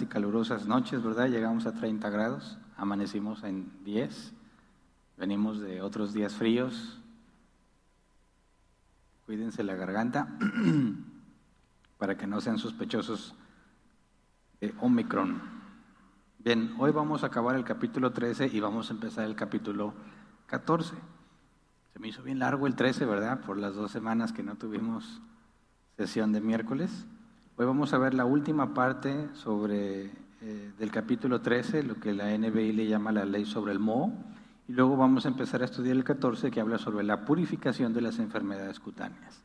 Y calurosas noches, ¿verdad? Llegamos a 30 grados, amanecimos en 10, venimos de otros días fríos. Cuídense la garganta para que no sean sospechosos de Omicron. Bien, hoy vamos a acabar el capítulo 13 y vamos a empezar el capítulo 14. Se me hizo bien largo el 13, ¿verdad? Por las dos semanas que no tuvimos sesión de miércoles. Hoy vamos a ver la última parte sobre eh, del capítulo 13, lo que la NBI le llama la ley sobre el moho, y luego vamos a empezar a estudiar el 14 que habla sobre la purificación de las enfermedades cutáneas.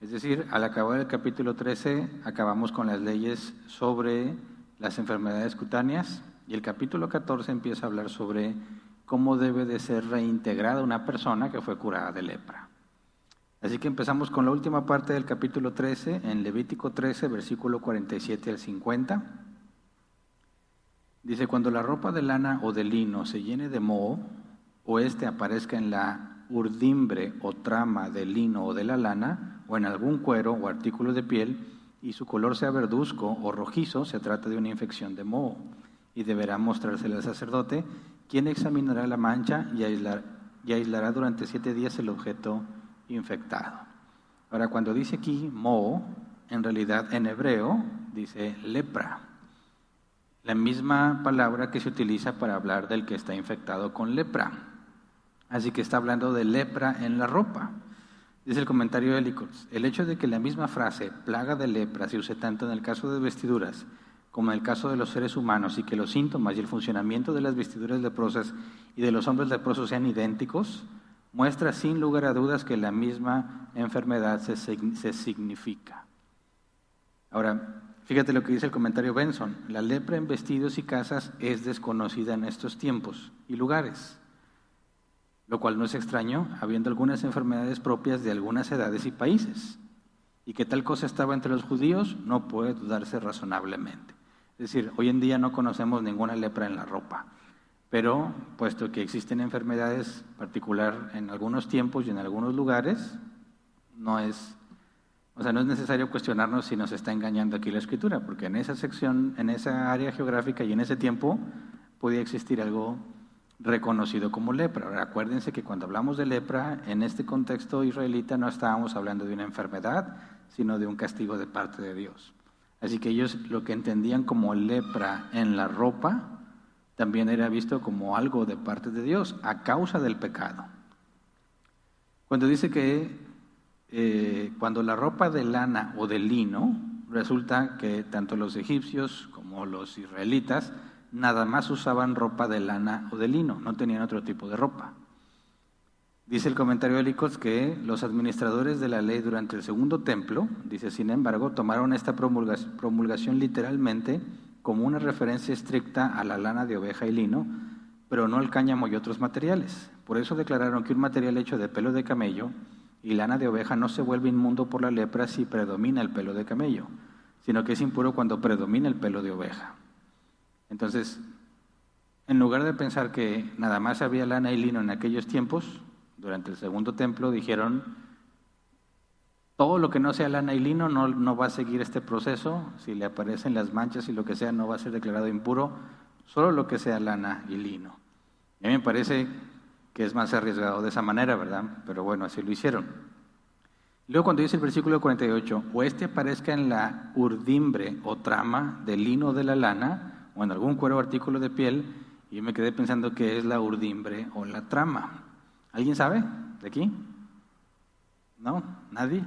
Es decir, al acabar el capítulo 13 acabamos con las leyes sobre las enfermedades cutáneas y el capítulo 14 empieza a hablar sobre cómo debe de ser reintegrada una persona que fue curada de lepra. Así que empezamos con la última parte del capítulo 13, en Levítico 13, versículo 47 al 50. Dice, cuando la ropa de lana o de lino se llene de moho, o éste aparezca en la urdimbre o trama del lino o de la lana, o en algún cuero o artículo de piel, y su color sea verduzco o rojizo, se trata de una infección de moho, y deberá mostrársela al sacerdote, quien examinará la mancha y, y aislará durante siete días el objeto infectado. Ahora, cuando dice aquí mo, en realidad en hebreo dice lepra, la misma palabra que se utiliza para hablar del que está infectado con lepra. Así que está hablando de lepra en la ropa. Dice el comentario de Licots, el hecho de que la misma frase, plaga de lepra, se use tanto en el caso de vestiduras como en el caso de los seres humanos y que los síntomas y el funcionamiento de las vestiduras leprosas y de los hombres leprosos sean idénticos, muestra sin lugar a dudas que la misma enfermedad se, se, significa. Ahora, fíjate lo que dice el comentario Benson. La lepra en vestidos y casas es desconocida en estos tiempos y lugares, lo cual no es extraño, habiendo algunas enfermedades propias de algunas edades y países. Y que tal cosa estaba entre los judíos no puede dudarse razonablemente. Es decir, hoy en día no conocemos ninguna lepra en la ropa. Pero puesto que existen enfermedades particular en algunos tiempos y en algunos lugares, no es, o sea, no es necesario cuestionarnos si nos está engañando aquí la escritura, porque en esa sección, en esa área geográfica y en ese tiempo podía existir algo reconocido como lepra. Ahora, acuérdense que cuando hablamos de lepra, en este contexto israelita no estábamos hablando de una enfermedad, sino de un castigo de parte de Dios. Así que ellos lo que entendían como lepra en la ropa, también era visto como algo de parte de Dios a causa del pecado. Cuando dice que eh, cuando la ropa de lana o de lino, resulta que tanto los egipcios como los israelitas nada más usaban ropa de lana o de lino, no tenían otro tipo de ropa. Dice el comentario de Licos que los administradores de la ley durante el segundo templo, dice, sin embargo, tomaron esta promulgación literalmente como una referencia estricta a la lana de oveja y lino, pero no al cáñamo y otros materiales. Por eso declararon que un material hecho de pelo de camello y lana de oveja no se vuelve inmundo por la lepra si predomina el pelo de camello, sino que es impuro cuando predomina el pelo de oveja. Entonces, en lugar de pensar que nada más había lana y lino en aquellos tiempos, durante el segundo templo dijeron, todo lo que no sea lana y lino no, no va a seguir este proceso, si le aparecen las manchas y lo que sea no va a ser declarado impuro, solo lo que sea lana y lino. A mí me parece que es más arriesgado de esa manera, ¿verdad? Pero bueno, así lo hicieron. Luego cuando dice el versículo 48, o este aparezca en la urdimbre o trama del lino de la lana, o en algún cuero o artículo de piel, y yo me quedé pensando que es la urdimbre o la trama. ¿Alguien sabe de aquí? ¿No? ¿Nadie?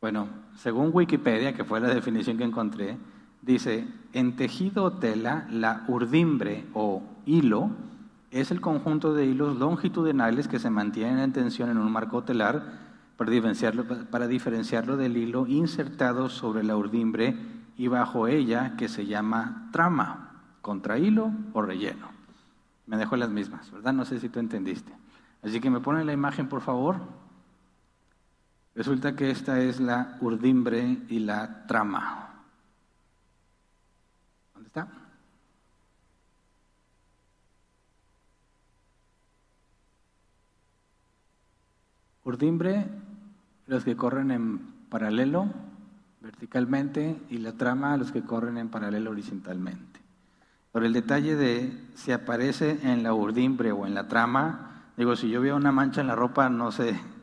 Bueno, según Wikipedia, que fue la definición que encontré, dice, en tejido o tela, la urdimbre o hilo es el conjunto de hilos longitudinales que se mantienen en tensión en un marco telar para diferenciarlo, para diferenciarlo del hilo insertado sobre la urdimbre y bajo ella que se llama trama, contrahilo o relleno. Me dejó las mismas, ¿verdad? No sé si tú entendiste. Así que me ponen la imagen, por favor. Resulta que esta es la urdimbre y la trama. ¿Dónde está? Urdimbre, los que corren en paralelo, verticalmente, y la trama, los que corren en paralelo horizontalmente. Por el detalle de si aparece en la urdimbre o en la trama, digo, si yo veo una mancha en la ropa, no sé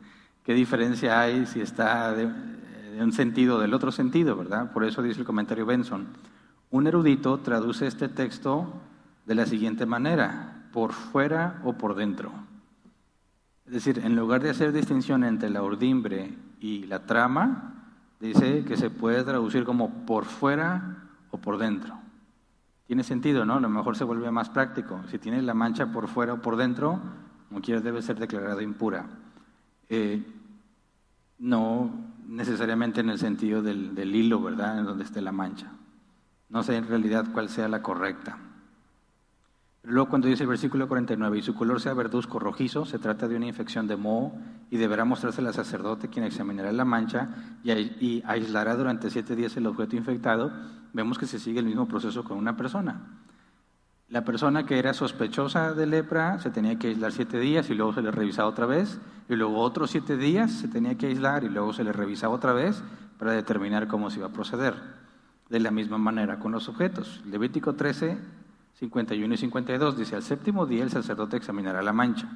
qué diferencia hay si está de, un sentido o del otro sentido, ¿verdad? Por eso dice el comentario Benson. Un erudito traduce este texto de la siguiente manera, por fuera o por dentro. Es decir, en lugar de hacer distinción entre la urdimbre y la trama, dice que se puede traducir como por fuera o por dentro. Tiene sentido, ¿no? A lo mejor se vuelve más práctico. Si tiene la mancha por fuera o por dentro, como quieras debe ser declarada impura. Eh, no necesariamente en el sentido del, hilo, ¿verdad? En donde esté la mancha. No sé en realidad cuál sea la correcta. Pero luego cuando dice el versículo 49, y su color sea verduzco rojizo, se trata de una infección de moho y deberá mostrarse al sacerdote quien examinará la mancha y aislará durante siete días el objeto infectado. Vemos que se sigue el mismo proceso con una persona. La persona que era sospechosa de lepra se tenía que aislar siete días y luego se le revisaba otra vez, y luego otros siete días se tenía que aislar y luego se le revisaba otra vez para determinar cómo se iba a proceder. De la misma manera con los objetos. Levítico 13, 51 y 52 dice, al séptimo día el sacerdote examinará la mancha.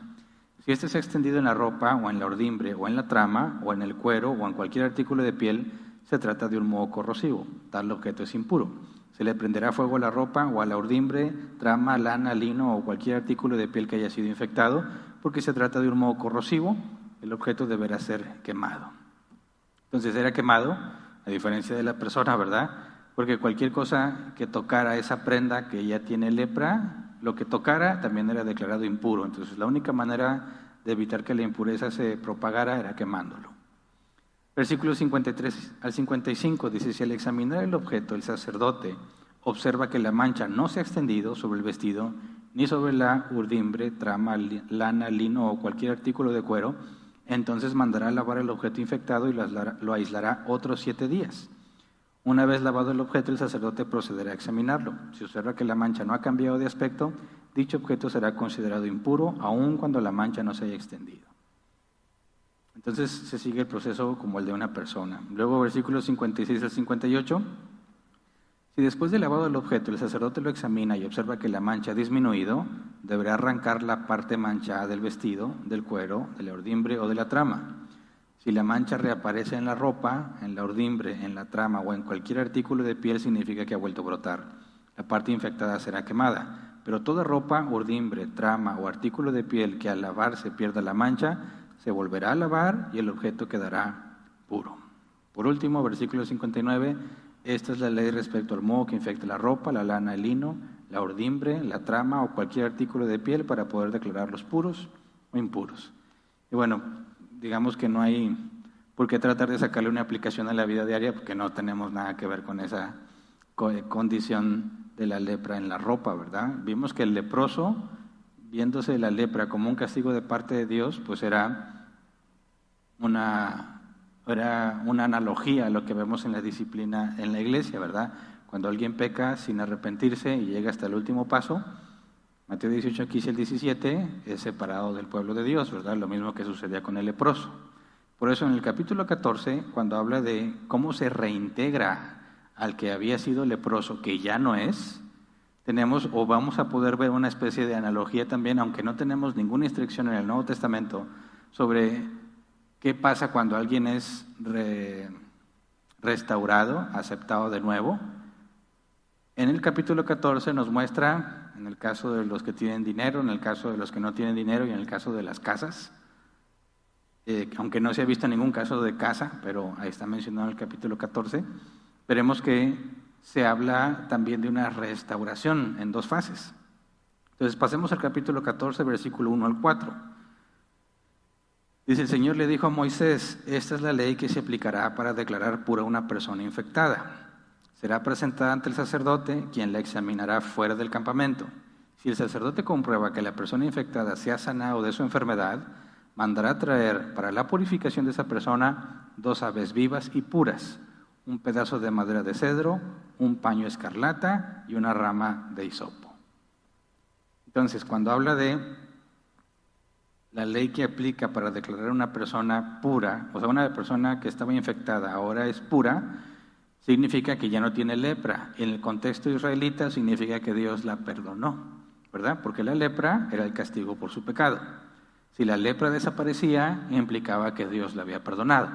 Si éste se ha extendido en la ropa o en la ordimbre o en la trama o en el cuero o en cualquier artículo de piel, se trata de un moho corrosivo. Tal objeto es impuro. Se le prenderá fuego a la ropa o a la urdimbre, trama, lana, lino o cualquier artículo de piel que haya sido infectado, porque se trata de un moho corrosivo, el objeto deberá ser quemado. Entonces era quemado, a diferencia de la persona, ¿verdad? Porque cualquier cosa que tocara esa prenda que ya tiene lepra, lo que tocara también era declarado impuro. Entonces la única manera de evitar que la impureza se propagara era quemándolo. Versículo 53 al 55 dice, si al examinar el objeto el sacerdote observa que la mancha no se ha extendido sobre el vestido, ni sobre la urdimbre, trama, lana, lino o cualquier artículo de cuero, entonces mandará a lavar el objeto infectado y lo aislará otros siete días. Una vez lavado el objeto, el sacerdote procederá a examinarlo. Si observa que la mancha no ha cambiado de aspecto, dicho objeto será considerado impuro, aun cuando la mancha no se haya extendido. Entonces se sigue el proceso como el de una persona. Luego, versículos 56 al 58. Si después de lavado el objeto el sacerdote lo examina y observa que la mancha ha disminuido, deberá arrancar la parte manchada del vestido, del cuero, de la ordimbre o de la trama. Si la mancha reaparece en la ropa, en la ordimbre, en la trama o en cualquier artículo de piel, significa que ha vuelto a brotar. La parte infectada será quemada. Pero toda ropa, ordimbre, trama o artículo de piel que al lavarse pierda la mancha, se volverá a lavar y el objeto quedará puro. Por último, versículo 59, esta es la ley respecto al moho que infecta la ropa, la lana, el lino, la ordimbre, la trama o cualquier artículo de piel para poder declararlos puros o impuros. Y bueno, digamos que no hay por qué tratar de sacarle una aplicación a la vida diaria porque no tenemos nada que ver con esa condición de la lepra en la ropa, ¿verdad? Vimos que el leproso viéndose la lepra como un castigo de parte de Dios, pues era una, era una analogía a lo que vemos en la disciplina en la iglesia, ¿verdad? Cuando alguien peca sin arrepentirse y llega hasta el último paso, Mateo 18, 15 el 17, es separado del pueblo de Dios, ¿verdad? Lo mismo que sucedía con el leproso. Por eso en el capítulo 14, cuando habla de cómo se reintegra al que había sido leproso, que ya no es, tenemos o vamos a poder ver una especie de analogía también, aunque no tenemos ninguna instrucción en el Nuevo Testamento, sobre qué pasa cuando alguien es restaurado, aceptado de nuevo. En el capítulo 14 nos muestra, en el caso de los que tienen dinero, en el caso de los que no tienen dinero y en el caso de las casas, eh, aunque no se ha visto ningún caso de casa, pero ahí está mencionado en el capítulo 14, veremos que se habla también de una restauración en dos fases. Entonces pasemos al capítulo 14, versículo 1 al 4. Dice, el Señor le dijo a Moisés, esta es la ley que se aplicará para declarar pura una persona infectada. Será presentada ante el sacerdote, quien la examinará fuera del campamento. Si el sacerdote comprueba que la persona infectada se ha sanado de su enfermedad, mandará traer para la purificación de esa persona dos aves vivas y puras, un pedazo de madera de cedro, un paño escarlata y una rama de hisopo. Entonces, cuando habla de la ley que aplica para declarar una persona pura, o sea, una persona que estaba infectada ahora es pura, significa que ya no tiene lepra. En el contexto israelita significa que Dios la perdonó, ¿verdad? Porque la lepra era el castigo por su pecado. Si la lepra desaparecía, implicaba que Dios la había perdonado.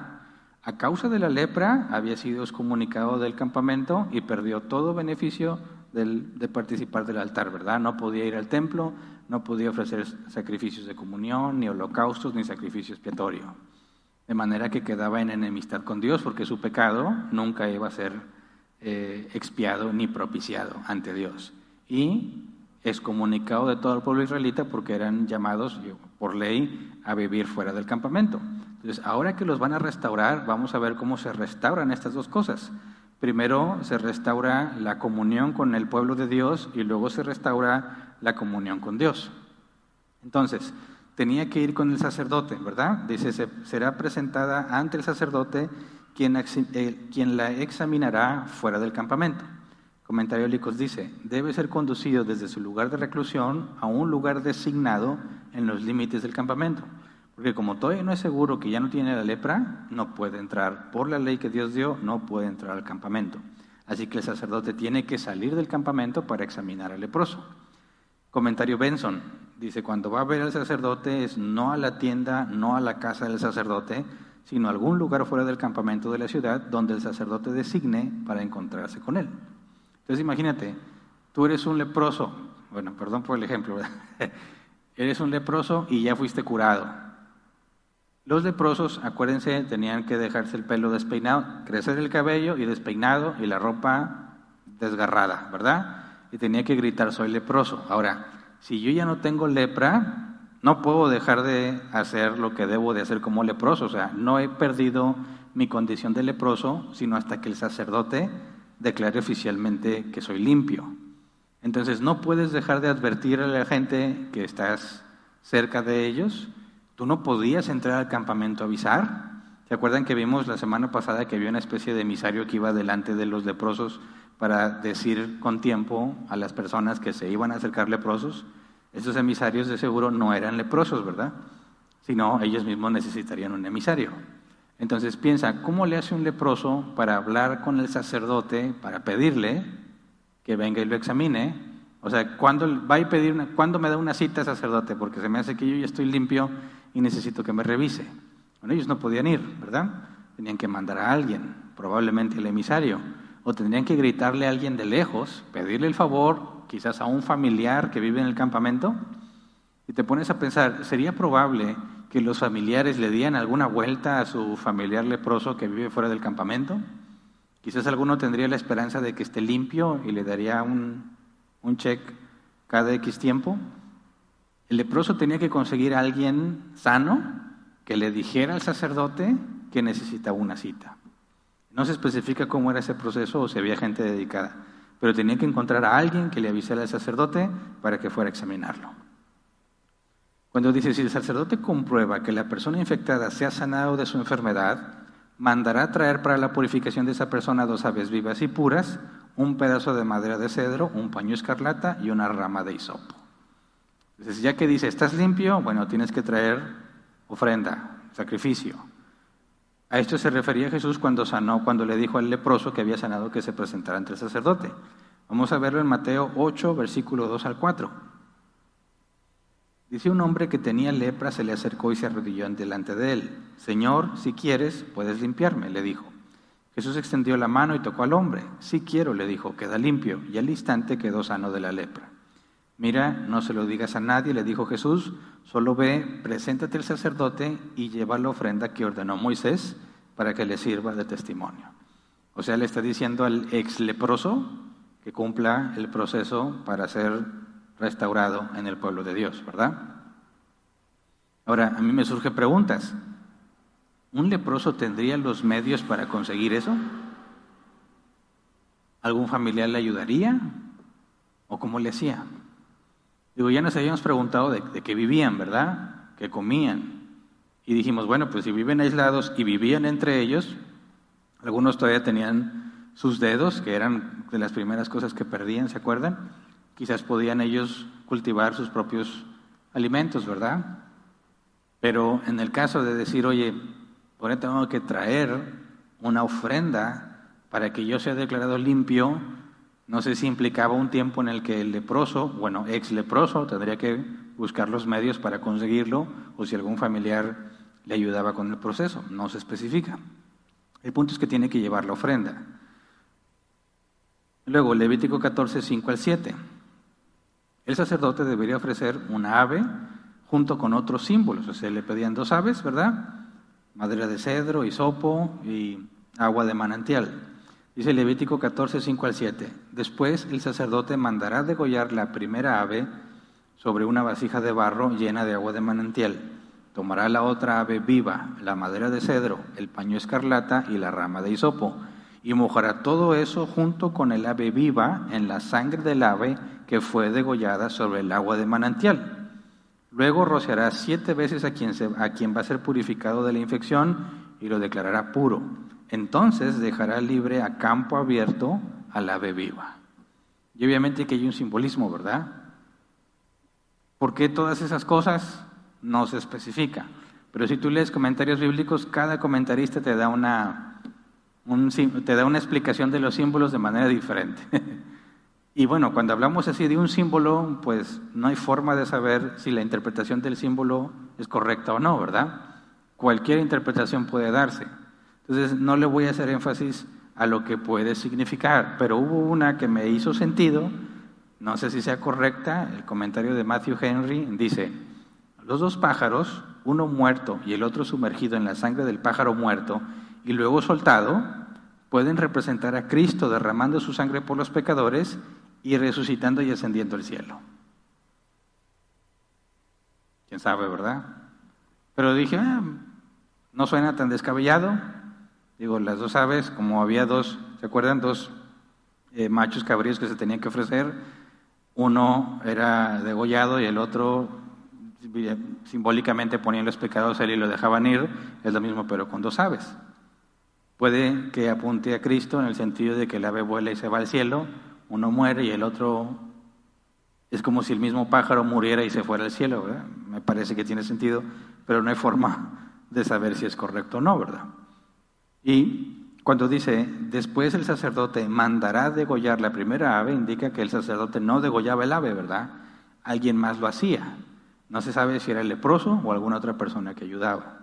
A causa de la lepra, había sido excomunicado del campamento y perdió todo beneficio de participar del altar, ¿verdad? No podía ir al templo, no podía ofrecer sacrificios de comunión, ni holocaustos, ni sacrificio expiatorio. De manera que quedaba en enemistad con Dios, porque su pecado nunca iba a ser eh, expiado ni propiciado ante Dios. Y excomunicado de todo el pueblo israelita porque eran llamados por ley a vivir fuera del campamento. Entonces, ahora que los van a restaurar, vamos a ver cómo se restauran estas dos cosas. Primero se restaura la comunión con el pueblo de Dios y luego se restaura la comunión con Dios. Entonces, tenía que ir con el sacerdote, ¿verdad? Dice, será presentada ante el sacerdote quien, eh, quien la examinará fuera del campamento. Comentario Licos dice, debe ser conducido desde su lugar de reclusión a un lugar designado en los límites del campamento. Porque como todavía no es seguro que ya no tiene la lepra, no puede entrar, por la ley que Dios dio, no puede entrar al campamento. Así que el sacerdote tiene que salir del campamento para examinar al leproso. Comentario Benson dice, cuando va a ver al sacerdote es no a la tienda, no a la casa del sacerdote, sino a algún lugar fuera del campamento de la ciudad donde el sacerdote designe para encontrarse con él. Entonces imagínate, tú eres un leproso, bueno, perdón por el ejemplo, eres un leproso y ya fuiste curado. Los leprosos, acuérdense, tenían que dejarse el pelo despeinado, crecer el cabello y despeinado y la ropa desgarrada, ¿verdad? Y tenía que gritar, soy leproso. Ahora, si yo ya no tengo lepra, no puedo dejar de hacer lo que debo de hacer como leproso. O sea, no he perdido mi condición de leproso, sino hasta que el sacerdote declare oficialmente que soy limpio. Entonces no puedes dejar de advertir a la gente que estás cerca de ellos. Tú no podías entrar al campamento a avisar. ¿Se acuerdan que vimos la semana pasada que había una especie de emisario que iba delante de los leprosos para decir con tiempo a las personas que se iban a acercar leprosos? Esos emisarios de seguro no eran leprosos, ¿verdad? Sino ellos mismos necesitarían un emisario. Entonces piensa, ¿cómo le hace un leproso para hablar con el sacerdote, para pedirle que venga y lo examine? O sea, ¿cuándo, va a pedir ¿cuándo me da una cita sacerdote? Porque se me hace que yo ya estoy limpio y necesito que me revise. Bueno, ellos no podían ir, ¿verdad? Tenían que mandar a alguien, probablemente el emisario, o tendrían que gritarle a alguien de lejos, pedirle el favor, quizás a un familiar que vive en el campamento. Y te pones a pensar, ¿sería probable que los familiares le dieran alguna vuelta a su familiar leproso que vive fuera del campamento. Quizás alguno tendría la esperanza de que esté limpio y le daría un, un check cada X tiempo. El leproso tenía que conseguir a alguien sano que le dijera al sacerdote que necesitaba una cita. No se especifica cómo era ese proceso o si había gente dedicada, pero tenía que encontrar a alguien que le avisara al sacerdote para que fuera a examinarlo. Cuando dice, si el sacerdote comprueba que la persona infectada se ha sanado de su enfermedad, mandará traer para la purificación de esa persona dos aves vivas y puras, un pedazo de madera de cedro, un paño escarlata y una rama de hisopo. Ya que dice, ¿estás limpio? Bueno, tienes que traer ofrenda, sacrificio. A esto se refería Jesús cuando sanó, cuando le dijo al leproso que había sanado que se presentara ante el sacerdote. Vamos a verlo en Mateo 8, versículo 2 al 4. Dice un hombre que tenía lepra, se le acercó y se arrodilló delante de él. Señor, si quieres, puedes limpiarme, le dijo. Jesús extendió la mano y tocó al hombre. Si quiero, le dijo, queda limpio. Y al instante quedó sano de la lepra. Mira, no se lo digas a nadie, le dijo Jesús, solo ve, preséntate al sacerdote y lleva la ofrenda que ordenó Moisés para que le sirva de testimonio. O sea, le está diciendo al ex leproso que cumpla el proceso para ser restaurado en el pueblo de Dios, ¿verdad? Ahora, a mí me surgen preguntas. ¿Un leproso tendría los medios para conseguir eso? ¿Algún familiar le ayudaría? ¿O cómo le hacía? Digo, ya nos habíamos preguntado de, qué vivían, ¿verdad? ¿Qué comían? Y dijimos, bueno, pues si viven aislados y vivían entre ellos, algunos todavía tenían sus dedos, que eran de las primeras cosas que perdían, ¿se acuerdan? Quizás podían ellos cultivar sus propios alimentos, ¿verdad? Pero en el caso de decir, oye, por eso tengo que traer una ofrenda para que yo sea declarado limpio, no sé si implicaba un tiempo en el que el leproso, bueno, ex leproso, tendría que buscar los medios para conseguirlo o si algún familiar le ayudaba con el proceso, no se especifica. El punto es que tiene que llevar la ofrenda. Luego, Levítico 14, 5 al 7. El sacerdote debería ofrecer una ave junto con otros símbolos. O sea, le pedían dos aves, ¿verdad? Madera de cedro, hisopo y agua de manantial. Dice Levítico 14, 5 al 7. Después el sacerdote mandará degollar la primera ave sobre una vasija de barro llena de agua de manantial. Tomará la otra ave viva, la madera de cedro, el paño escarlata y la rama de hisopo, y mojará todo eso junto con el ave viva en la sangre del ave que fue degollada sobre el agua de manantial. Luego rociará siete veces a quien, a quien va a ser purificado de la infección y lo declarará puro entonces dejará libre a campo abierto al ave viva. Y obviamente que hay un simbolismo, ¿verdad? ¿Por qué todas esas cosas? No se especifica. Pero si tú lees comentarios bíblicos, cada comentarista te da una, te da una explicación de los símbolos de manera diferente. y bueno, cuando hablamos así de un símbolo, pues no hay forma de saber si la interpretación del símbolo es correcta o no, ¿verdad? Cualquier interpretación puede darse. Entonces no le voy a hacer énfasis a lo que puede significar, pero hubo una que me hizo sentido, no sé si sea correcta, el comentario de Matthew Henry dice, los dos pájaros, uno muerto y el otro sumergido en la sangre del pájaro muerto y luego soltado, pueden representar a Cristo derramando su sangre por los pecadores y resucitando y ascendiendo al cielo. ¿Quién sabe, verdad? Pero dije, ah, no suena tan descabellado, Digo, las dos aves, como había dos, ¿se acuerdan? Dos eh, machos cabríos que se tenían que ofrecer. Uno era degollado y el otro simbólicamente ponían los pecados a él y lo dejaban ir. Es lo mismo, pero con dos aves. Puede que apunte a Cristo en el sentido de que el ave vuela y se va al cielo, uno muere y el otro es como si el mismo pájaro muriera y se fuera al cielo, ¿verdad? Me parece que tiene sentido, pero no hay forma de saber si es correcto o no, ¿verdad? Y cuando dice, después el sacerdote mandará degollar la primera ave, indica que el sacerdote no degollaba el ave, ¿verdad? Alguien más lo hacía. No se sabe si era el leproso o alguna otra persona que ayudaba.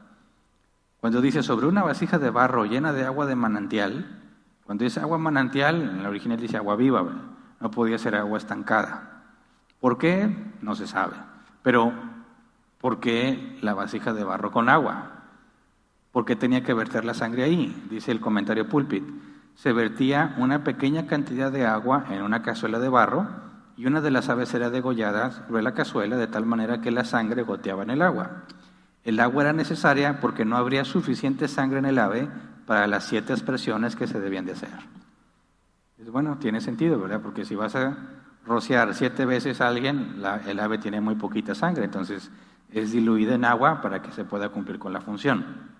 Cuando dice sobre una vasija de barro llena de agua de manantial, cuando dice agua manantial, en la original dice agua viva, no podía ser agua estancada. ¿Por qué? No se sabe. Pero, ¿por qué la vasija de barro con agua? Porque tenía que verter la sangre ahí, dice el comentario púlpit. Se vertía una pequeña cantidad de agua en una cazuela de barro y una de las aves era degollada sobre la cazuela de tal manera que la sangre goteaba en el agua. El agua era necesaria porque no habría suficiente sangre en el ave para las siete expresiones que se debían de hacer. bueno, tiene sentido, ¿verdad? Porque si vas a rociar siete veces a alguien, el ave tiene muy poquita sangre, entonces es diluida en agua para que se pueda cumplir con la función.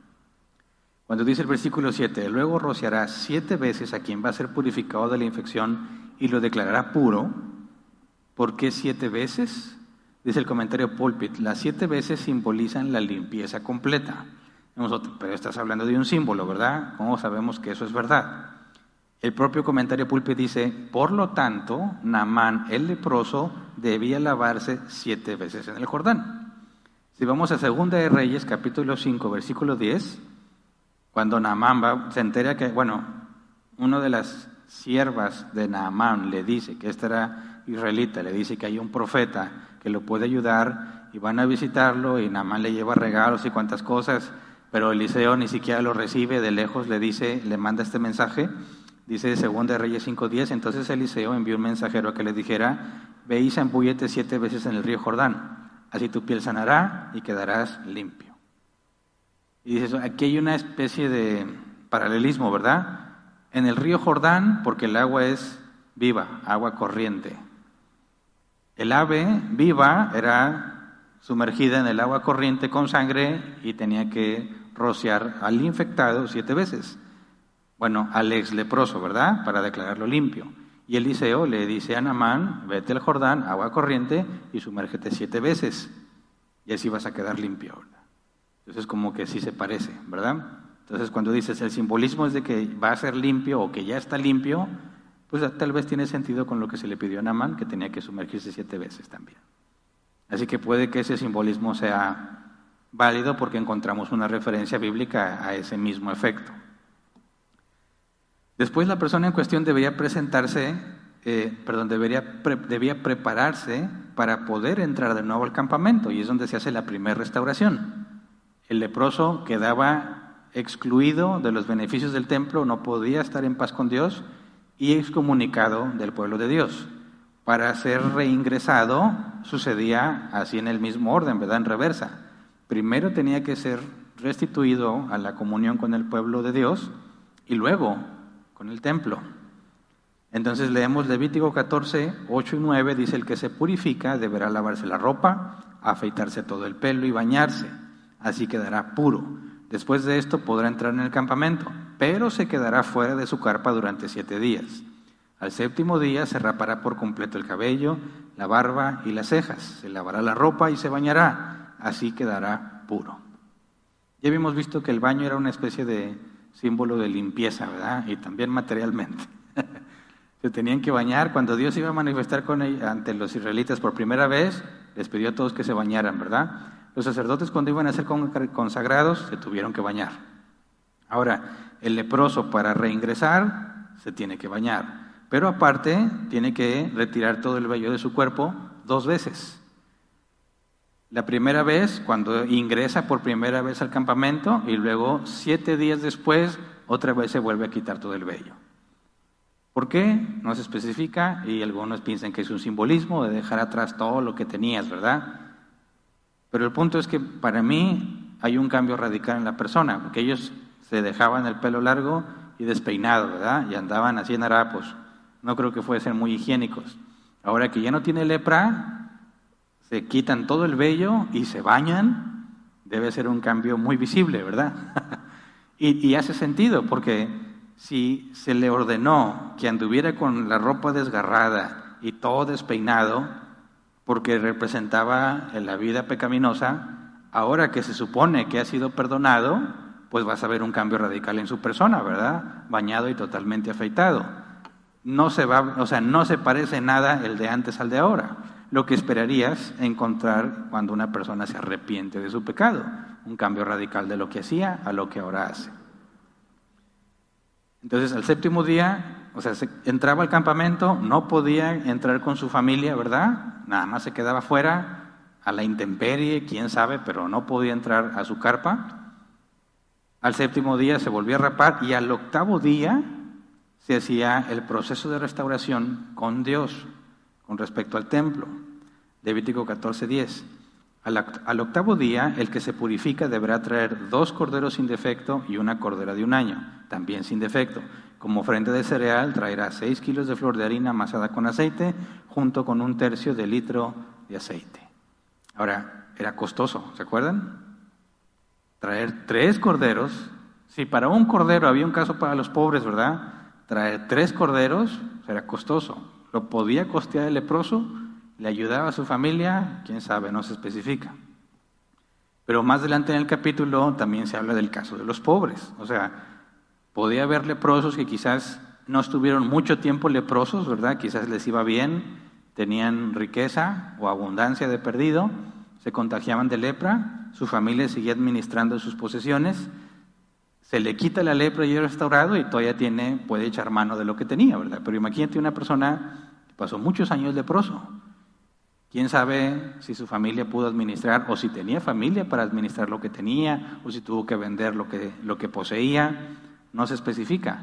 Cuando dice el versículo 7, luego rociará siete veces a quien va a ser purificado de la infección y lo declarará puro. ¿Por qué siete veces? Dice el comentario Pulpit, las siete veces simbolizan la limpieza completa. Pero estás hablando de un símbolo, ¿verdad? ¿Cómo sabemos que eso es verdad? El propio comentario Pulpit dice, por lo tanto, Naamán el leproso debía lavarse siete veces en el Jordán. Si vamos a Segunda de Reyes, capítulo 5, versículo 10, cuando Naamán se entera que, bueno, una de las siervas de Naamán le dice que esta era israelita, le dice que hay un profeta que lo puede ayudar y van a visitarlo y Naamán le lleva regalos y cuantas cosas, pero Eliseo ni siquiera lo recibe, de lejos le dice, le manda este mensaje, dice Segunda de Reyes 5.10, entonces Eliseo envió un mensajero a que le dijera, ve y zambúllete siete veces en el río Jordán, así tu piel sanará y quedarás limpio. Y dices, aquí hay una especie de paralelismo, ¿verdad? En el río Jordán, porque el agua es viva, agua corriente. El ave viva era sumergida en el agua corriente con sangre y tenía que rociar al infectado siete veces. Bueno, al ex leproso, ¿verdad? Para declararlo limpio. Y Eliseo le dice a Namán, vete al Jordán, agua corriente, y sumérgete siete veces. Y así vas a quedar limpio. Entonces como que sí se parece, ¿verdad? Entonces cuando dices el simbolismo es de que va a ser limpio o que ya está limpio, pues tal vez tiene sentido con lo que se le pidió a Namán, que tenía que sumergirse siete veces también. Así que puede que ese simbolismo sea válido porque encontramos una referencia bíblica a ese mismo efecto. Después la persona en cuestión debería presentarse, eh, perdón, debería debía prepararse para poder entrar de nuevo al campamento y es donde se hace la primera restauración. El leproso quedaba excluido de los beneficios del templo, no podía estar en paz con Dios y excomunicado del pueblo de Dios. Para ser reingresado sucedía así en el mismo orden, ¿verdad? En reversa. Primero tenía que ser restituido a la comunión con el pueblo de Dios y luego con el templo. Entonces leemos Levítico 14, 8 y 9, dice el que se purifica deberá lavarse la ropa, afeitarse todo el pelo y bañarse así quedará puro. Después de esto podrá entrar en el campamento, pero se quedará fuera de su carpa durante siete días. Al séptimo día se rapará por completo el cabello, la barba y las cejas, se lavará la ropa y se bañará, así quedará puro. Ya habíamos visto que el baño era una especie de símbolo de limpieza, ¿verdad? Y también materialmente. se tenían que bañar. Cuando Dios iba a manifestar con ante los israelitas por primera vez, les pidió a todos que se bañaran, ¿verdad? Los sacerdotes cuando iban a ser consagrados se tuvieron que bañar. Ahora, el leproso para reingresar se tiene que bañar, pero aparte tiene que retirar todo el vello de su cuerpo dos veces. La primera vez cuando ingresa por primera vez al campamento y luego siete días después otra vez se vuelve a quitar todo el vello. ¿Por qué? No se especifica y algunos piensan que es un simbolismo de dejar atrás todo lo que tenías, ¿verdad? Pero el punto es que para mí hay un cambio radical en la persona, porque ellos se dejaban el pelo largo y despeinado, ¿verdad? Y andaban así en harapos. No creo que fuesen muy higiénicos. Ahora que ya no tiene lepra, se quitan todo el vello y se bañan. Debe ser un cambio muy visible, ¿verdad? y, y hace sentido, porque si se le ordenó que anduviera con la ropa desgarrada y todo despeinado, porque representaba la vida pecaminosa, ahora que se supone que ha sido perdonado, pues vas a ver un cambio radical en su persona, ¿verdad? Bañado y totalmente afeitado. No se va, o sea, no se parece nada el de antes al de ahora. Lo que esperarías encontrar cuando una persona se arrepiente de su pecado, un cambio radical de lo que hacía a lo que ahora hace. Entonces, al séptimo día, o sea, entraba al campamento, no podía entrar con su familia, ¿verdad? Nada más se quedaba fuera, a la intemperie, quién sabe, pero no podía entrar a su carpa. Al séptimo día se volvía a rapar y al octavo día se hacía el proceso de restauración con Dios con respecto al templo. Levítico 14:10. Al, octavo día, el que se purifica deberá traer dos corderos sin defecto y una cordera de un año, también sin defecto. Como ofrenda de cereal, traerá seis kilos de flor de harina amasada con aceite, junto con un tercio de litro de aceite. Ahora, era costoso, ¿se acuerdan? Traer tres corderos Si para un cordero había un caso para los pobres, ¿verdad? Traer tres corderos era costoso. ¿Lo podía costear el leproso? ¿Le ayudaba a su familia? ¿Quién sabe? No se especifica. Pero más adelante en el capítulo también se habla del caso de los pobres. O sea, podía haber leprosos que quizás no estuvieron mucho tiempo leprosos, ¿verdad? Quizás les iba bien, tenían riqueza o abundancia de perdido, se contagiaban de lepra, su familia seguía administrando sus posesiones, se le quita la lepra y es restaurado y todavía tiene, puede echar mano de lo que tenía, ¿verdad? Pero imagínate una persona que pasó muchos años leproso. ¿Quién sabe si su familia pudo administrar o si tenía familia para administrar lo que tenía o si tuvo que vender lo que, lo que poseía? No se especifica.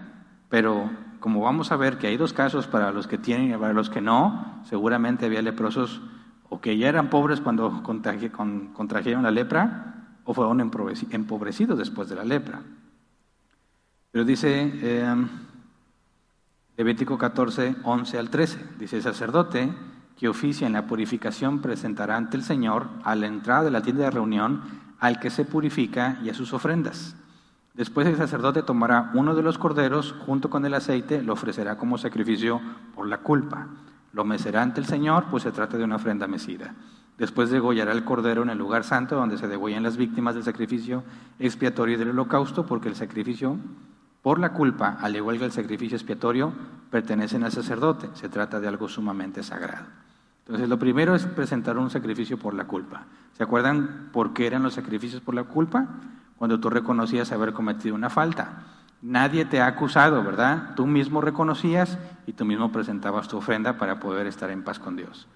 Pero como vamos a ver que hay dos casos para los que tienen y para los que no, seguramente había leprosos o que ya eran pobres cuando contrajeron la lepra o fueron empobrecidos después de la lepra. Pero dice eh, Levítico 14, 11 al 13, dice el sacerdote que oficia en la purificación presentará ante el Señor a la entrada de la tienda de reunión al que se purifica y a sus ofrendas. Después el sacerdote tomará uno de los corderos junto con el aceite, lo ofrecerá como sacrificio por la culpa. Lo mecerá ante el Señor, pues se trata de una ofrenda mecida. Después degollará el cordero en el lugar santo donde se degollan las víctimas del sacrificio expiatorio y del holocausto, porque el sacrificio por la culpa, al igual que el sacrificio expiatorio, pertenecen al sacerdote. Se trata de algo sumamente sagrado. Entonces, lo primero es presentar un sacrificio por la culpa. ¿Se acuerdan por qué eran los sacrificios por la culpa? Cuando tú reconocías haber cometido una falta. Nadie te ha acusado, ¿verdad? Tú mismo reconocías y tú mismo presentabas tu ofrenda para poder estar en paz con Dios.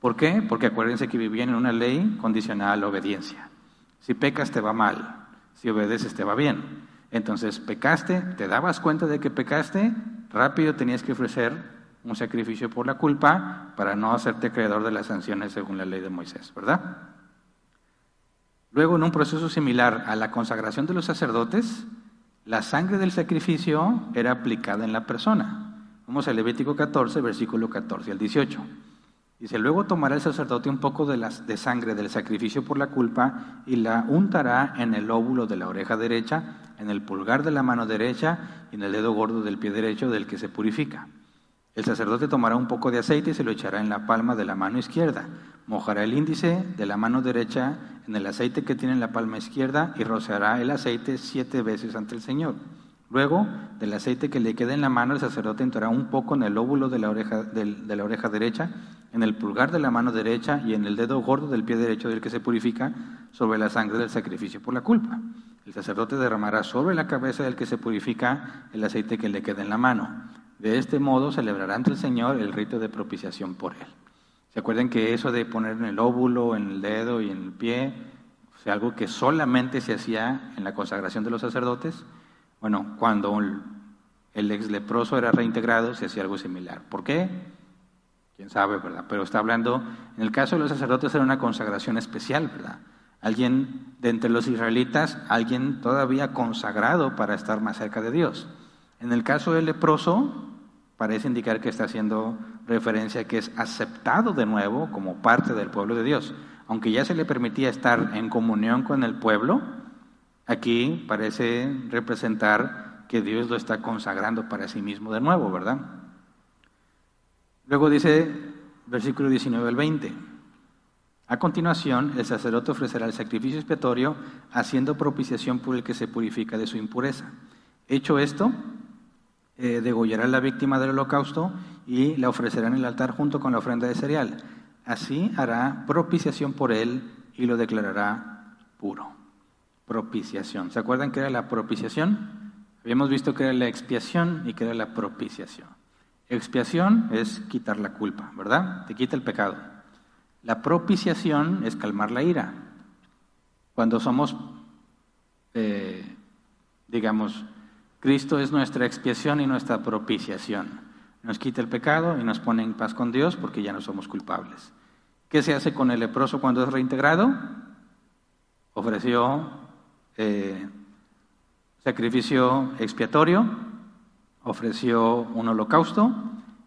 ¿Por qué? Porque acuérdense que vivían en una ley condicionada a la obediencia. Si pecas te va mal, si obedeces te va bien. Entonces pecaste, te dabas cuenta de que pecaste, rápido tenías que ofrecer un sacrificio por la culpa para no hacerte creador de las sanciones según la ley de Moisés, ¿verdad? Luego, en un proceso similar a la consagración de los sacerdotes, la sangre del sacrificio era aplicada en la persona. Vamos a Levítico 14, versículo 14 al 18. Dice, luego tomará el sacerdote un poco de, las, de sangre del sacrificio por la culpa y la untará en el óvulo de la oreja derecha, en el pulgar de la mano derecha y en el dedo gordo del pie derecho del que se purifica. El sacerdote tomará un poco de aceite y se lo echará en la palma de la mano izquierda. Mojará el índice de la mano derecha en el aceite que tiene en la palma izquierda y rociará el aceite siete veces ante el Señor. Luego, del aceite que le quede en la mano, el sacerdote entrará un poco en el óvulo de la, oreja, de, la oreja derecha, en el pulgar de la mano derecha y en el dedo gordo del pie derecho del que se purifica sobre la sangre del sacrificio por la culpa. El sacerdote derramará sobre la cabeza del que se purifica el aceite que le quede en la mano. De este modo celebrará ante el Señor el rito de propiciación por él. ¿Se acuerdan que eso de poner en el óvulo, en el dedo y en el pie, es algo que solamente se hacía en la consagración de los sacerdotes? Bueno, cuando el ex leproso era reintegrado, se hacía algo similar. ¿Por qué? Quién sabe, ¿verdad? Pero está hablando, en el caso de los sacerdotes era una consagración especial, ¿verdad? Alguien de entre los israelitas, alguien todavía consagrado para estar más cerca de Dios. En el caso del leproso, parece indicar que está haciendo referencia que es aceptado de nuevo como parte del pueblo de Dios. Aunque ya se le permitía estar en comunión con el pueblo, aquí parece representar que Dios lo está consagrando para sí mismo de nuevo, ¿verdad? Luego dice versículo 19 al 20. A continuación, el sacerdote ofrecerá el sacrificio expiatorio haciendo propiciación por el que se purifica de su impureza. Hecho esto, eh, degollará la víctima del holocausto y la ofrecerá en el altar junto con la ofrenda de cereal. Así hará propiciación por él y lo declarará puro. Propiciación. ¿Se acuerdan que era la propiciación? Habíamos visto que era la expiación y que era la propiciación. Expiación es quitar la culpa, ¿verdad? Te quita el pecado. La propiciación es calmar la ira. Cuando somos, eh, digamos, Cristo es nuestra expiación y nuestra propiciación. Nos quita el pecado y nos pone en paz con Dios porque ya no somos culpables. ¿Qué se hace con el leproso cuando es reintegrado? Ofreció eh, sacrificio expiatorio, ofreció un holocausto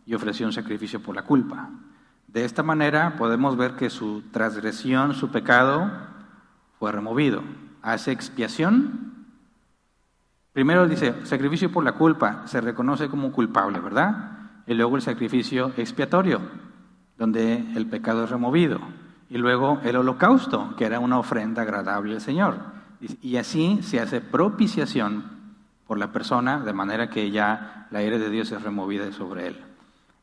y ofreció un sacrificio por la culpa. De esta manera podemos ver que su transgresión, su pecado, fue removido. Hace expiación Primero dice, sacrificio por la culpa, se reconoce como culpable, ¿verdad? Y luego el sacrificio expiatorio, donde el pecado es removido. Y luego el holocausto, que era una ofrenda agradable al Señor. Y así se hace propiciación por la persona, de manera que ya la ira de Dios es removida sobre él.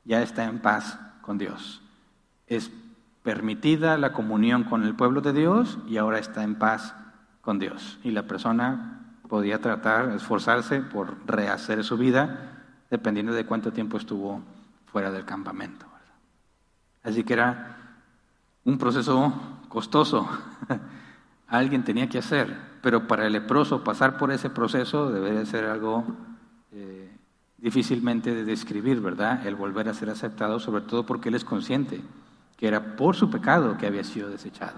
Ya está en paz con Dios. Es permitida la comunión con el pueblo de Dios y ahora está en paz con Dios. Y la persona podía tratar, esforzarse por rehacer su vida, dependiendo de cuánto tiempo estuvo fuera del campamento. Así que era un proceso costoso. Alguien tenía que hacer, pero para el leproso pasar por ese proceso debe ser algo eh, difícilmente de describir, ¿verdad? El volver a ser aceptado, sobre todo porque él es consciente que era por su pecado que había sido desechado.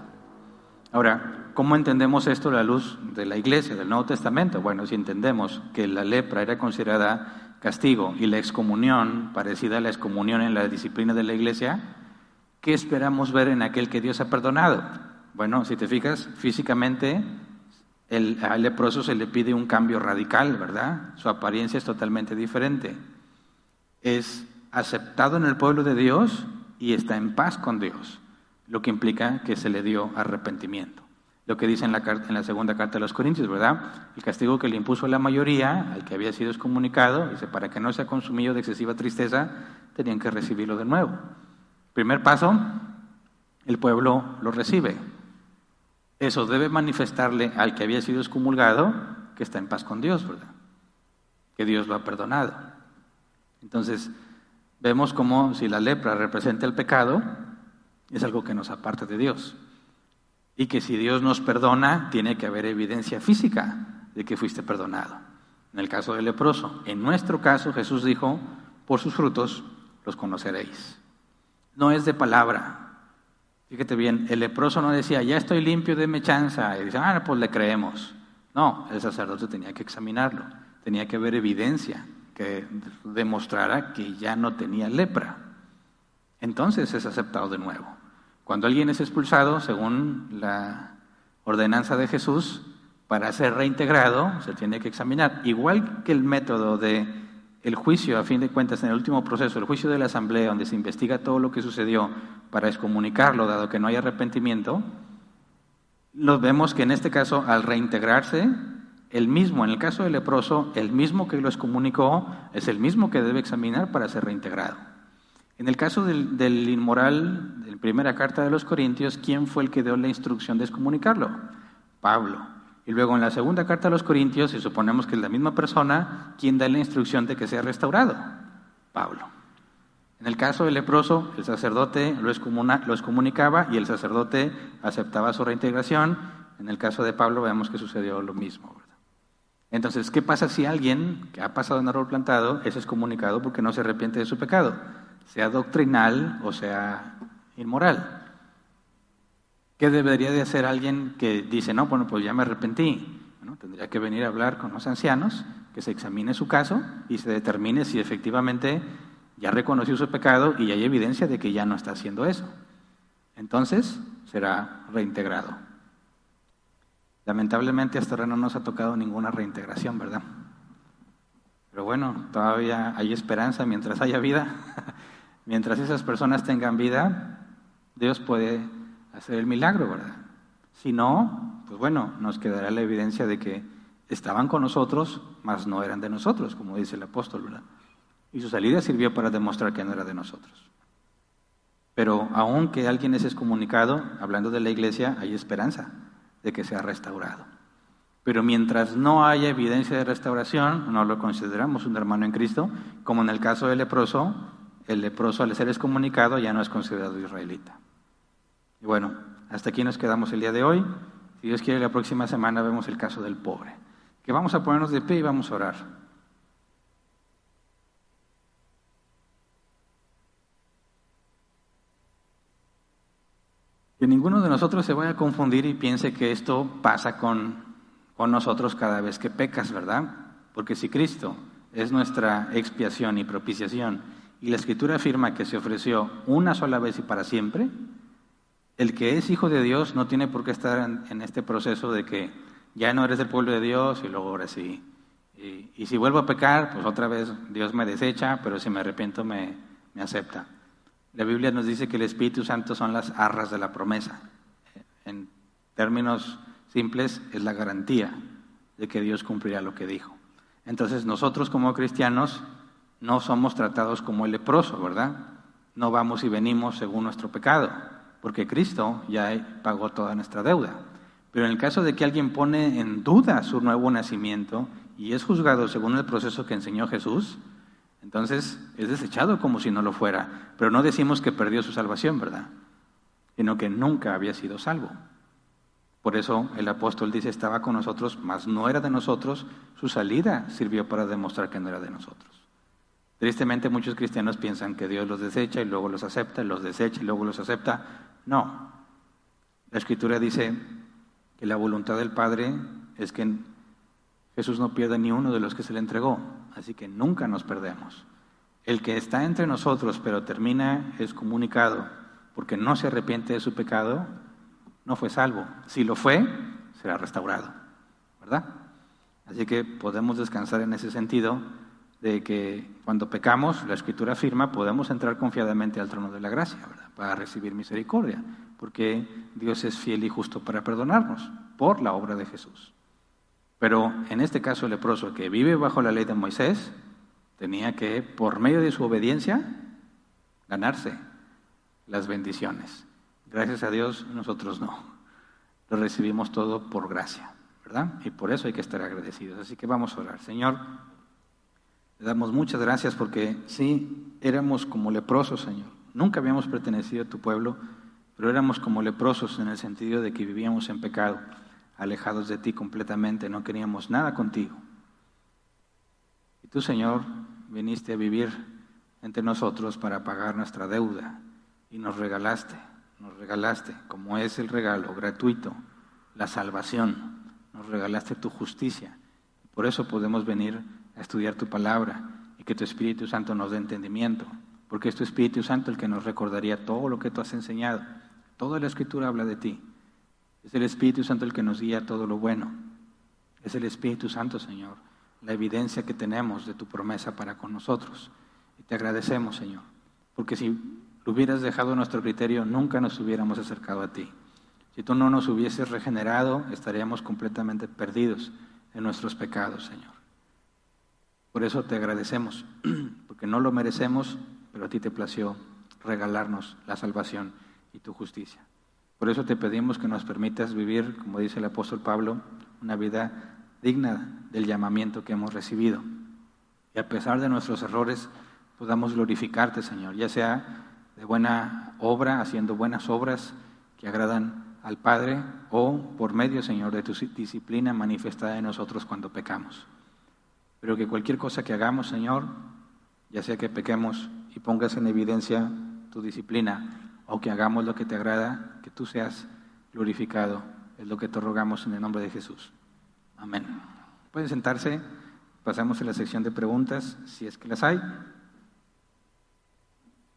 Ahora, ¿cómo entendemos esto a la luz de la iglesia, del Nuevo Testamento? Bueno, si entendemos que la lepra era considerada castigo y la excomunión, parecida a la excomunión en la disciplina de la iglesia, ¿qué esperamos ver en aquel que Dios ha perdonado? Bueno, si te fijas, físicamente el, al leproso se le pide un cambio radical, ¿verdad? Su apariencia es totalmente diferente. Es aceptado en el pueblo de Dios y está en paz con Dios, lo que implica que se le dio arrepentimiento. Lo que dice en la, en la segunda carta de los Corintios, ¿verdad? El castigo que le impuso a la mayoría, al que había sido excomunicado, dice, para que no sea consumido de excesiva tristeza, tenían que recibirlo de nuevo. Primer paso, el pueblo lo recibe. Eso debe manifestarle al que había sido excomulgado que está en paz con Dios, ¿verdad? Que Dios lo ha perdonado. Entonces, vemos como si la lepra representa el pecado, es algo que nos aparta de Dios. Y que si Dios nos perdona, tiene que haber evidencia física de que fuiste perdonado. En el caso del leproso. En nuestro caso, Jesús dijo, por sus frutos los conoceréis. No es de palabra, Fíjate bien, el leproso no decía, ya estoy limpio, de chanza. Y dice, ah, pues le creemos. No, el sacerdote tenía que examinarlo, tenía que ver evidencia que demostrara que ya no tenía lepra. Entonces es aceptado de nuevo. Cuando alguien es expulsado, según la ordenanza de Jesús, para ser reintegrado se tiene que examinar. Igual que el método de el juicio, a fin de cuentas, en el último proceso, el juicio de la asamblea, donde se investiga todo lo que sucedió para excomunicarlo, dado que no hay arrepentimiento, nos vemos que en este caso, al reintegrarse, el mismo, en el caso del leproso, el mismo que lo excomunicó es el mismo que debe examinar para ser reintegrado. En el caso del, inmoral, de la primera carta de los Corintios, ¿quién fue el que dio la instrucción de excomunicarlo? Pablo. Y luego en la segunda carta a los Corintios, si suponemos que es la misma persona, ¿quién da la instrucción de que sea restaurado? Pablo. En el caso del leproso, el sacerdote lo, excomunicaba y el sacerdote aceptaba su reintegración. En el caso de Pablo vemos que sucedió lo mismo. Entonces, ¿qué pasa si alguien que ha pasado en error plantado es excomunicado porque no se arrepiente de su pecado? Sea doctrinal o sea inmoral. ¿Qué debería de hacer alguien que dice, no, bueno, pues ya me arrepentí? Tendría que venir a hablar con los ancianos, que se examine su caso y se determine si efectivamente ya reconoció su pecado y hay evidencia de que ya no está haciendo eso. Entonces será reintegrado. Lamentablemente hasta ahora no nos ha tocado ninguna reintegración, ¿verdad? Pero bueno, todavía hay esperanza mientras haya vida. mientras esas personas tengan vida, Dios puede hacer el milagro, ¿verdad? Si no, pues bueno, nos quedará la evidencia de que estaban con nosotros, mas no eran de nosotros, como dice el apóstol, ¿verdad? Y su salida sirvió para demostrar que no era de nosotros. Pero aunque alguien es excomunicado, hablando de la iglesia, hay esperanza de que sea restaurado. Pero mientras no haya evidencia de restauración, no lo consideramos un hermano en Cristo, como en el caso del leproso, el leproso al ser excomunicado ya no es considerado israelita. Y bueno, hasta aquí nos quedamos el día de hoy. Si Dios quiere, la próxima semana vemos el caso del pobre. Que vamos a ponernos de pie y vamos a orar. Que ninguno de nosotros se vaya a confundir y piense que esto pasa con, con nosotros cada vez que pecas, ¿verdad? Porque si Cristo es nuestra expiación y propiciación y la Escritura afirma que se ofreció una sola vez y para siempre, el que es hijo de Dios no tiene por qué estar en, este proceso de que ya no eres del pueblo de Dios y luego ahora sí Y, si vuelvo a pecar, pues otra vez Dios me desecha, pero si me arrepiento me, me acepta. La Biblia nos dice que el Espíritu Santo son las arras de la promesa. En términos simples, es la garantía de que Dios cumplirá lo que dijo. Entonces nosotros como cristianos no somos tratados como el leproso, ¿verdad? No vamos y venimos según nuestro pecado, porque Cristo ya pagó toda nuestra deuda. Pero en el caso de que alguien pone en duda su nuevo nacimiento y es juzgado según el proceso que enseñó Jesús, entonces es desechado como si no lo fuera. Pero no decimos que perdió su salvación, ¿verdad? Sino que nunca había sido salvo. Por eso el apóstol dice, estaba con nosotros, mas no era de nosotros, su salida sirvió para demostrar que no era de nosotros. Tristemente muchos cristianos piensan que Dios los desecha y luego los acepta, los desecha y luego los acepta. No. La escritura dice que la voluntad del Padre es que Jesús no pierda ni uno de los que se le entregó, así que nunca nos perdemos. El que está entre nosotros pero termina es comunicado porque no se arrepiente de su pecado, no fue salvo. Si lo fue, será restaurado, ¿verdad? Así que podemos descansar en ese sentido de que cuando pecamos, la Escritura afirma, podemos entrar confiadamente al trono de la gracia, ¿verdad? Para recibir misericordia, porque Dios es fiel y justo para perdonarnos por la obra de Jesús. Pero en este caso el leproso que vive bajo la ley de Moisés tenía que, por medio de su obediencia, ganarse las bendiciones. Gracias a Dios nosotros no. Lo recibimos todo por gracia, ¿verdad? Y por eso hay que estar agradecidos. Así que vamos a orar. Señor, le damos muchas gracias porque sí, éramos como leprosos, Señor. Nunca habíamos pertenecido a tu pueblo, pero éramos como leprosos en el sentido de que vivíamos en pecado alejados de ti completamente, no queríamos nada contigo. Y tú, Señor, viniste a vivir entre nosotros para pagar nuestra deuda y nos regalaste, nos regalaste, como es el regalo gratuito, la salvación, nos regalaste tu justicia. Por eso podemos venir a estudiar tu palabra y que tu Espíritu Santo nos dé entendimiento, porque es tu Espíritu Santo el que nos recordaría todo lo que tú has enseñado. Toda la Escritura habla de ti. Es el Espíritu Santo el que nos guía todo lo bueno. Es el Espíritu Santo, Señor, la evidencia que tenemos de tu promesa para con nosotros. Y te agradecemos, Señor, porque si lo hubieras dejado nuestro criterio, nunca nos hubiéramos acercado a ti. Si tú no nos hubieses regenerado, estaríamos completamente perdidos en nuestros pecados, Señor. Por eso te agradecemos, porque no lo merecemos, pero a ti te plació regalarnos la salvación y tu justicia. Por eso te pedimos que nos permitas vivir, como dice el apóstol Pablo, una vida digna del llamamiento que hemos recibido. Y a pesar de nuestros errores, podamos glorificarte, Señor, ya sea de buena obra, haciendo buenas obras que agradan al Padre, o por medio, Señor, de tu disciplina manifestada en nosotros cuando pecamos. Pero que cualquier cosa que hagamos, Señor, ya sea que pequemos y pongas en evidencia tu disciplina, o que hagamos lo que te agrada, que tú seas glorificado. Es lo que te rogamos en el nombre de Jesús. Amén. Pueden sentarse. Pasamos a la sección de preguntas, si es que las hay.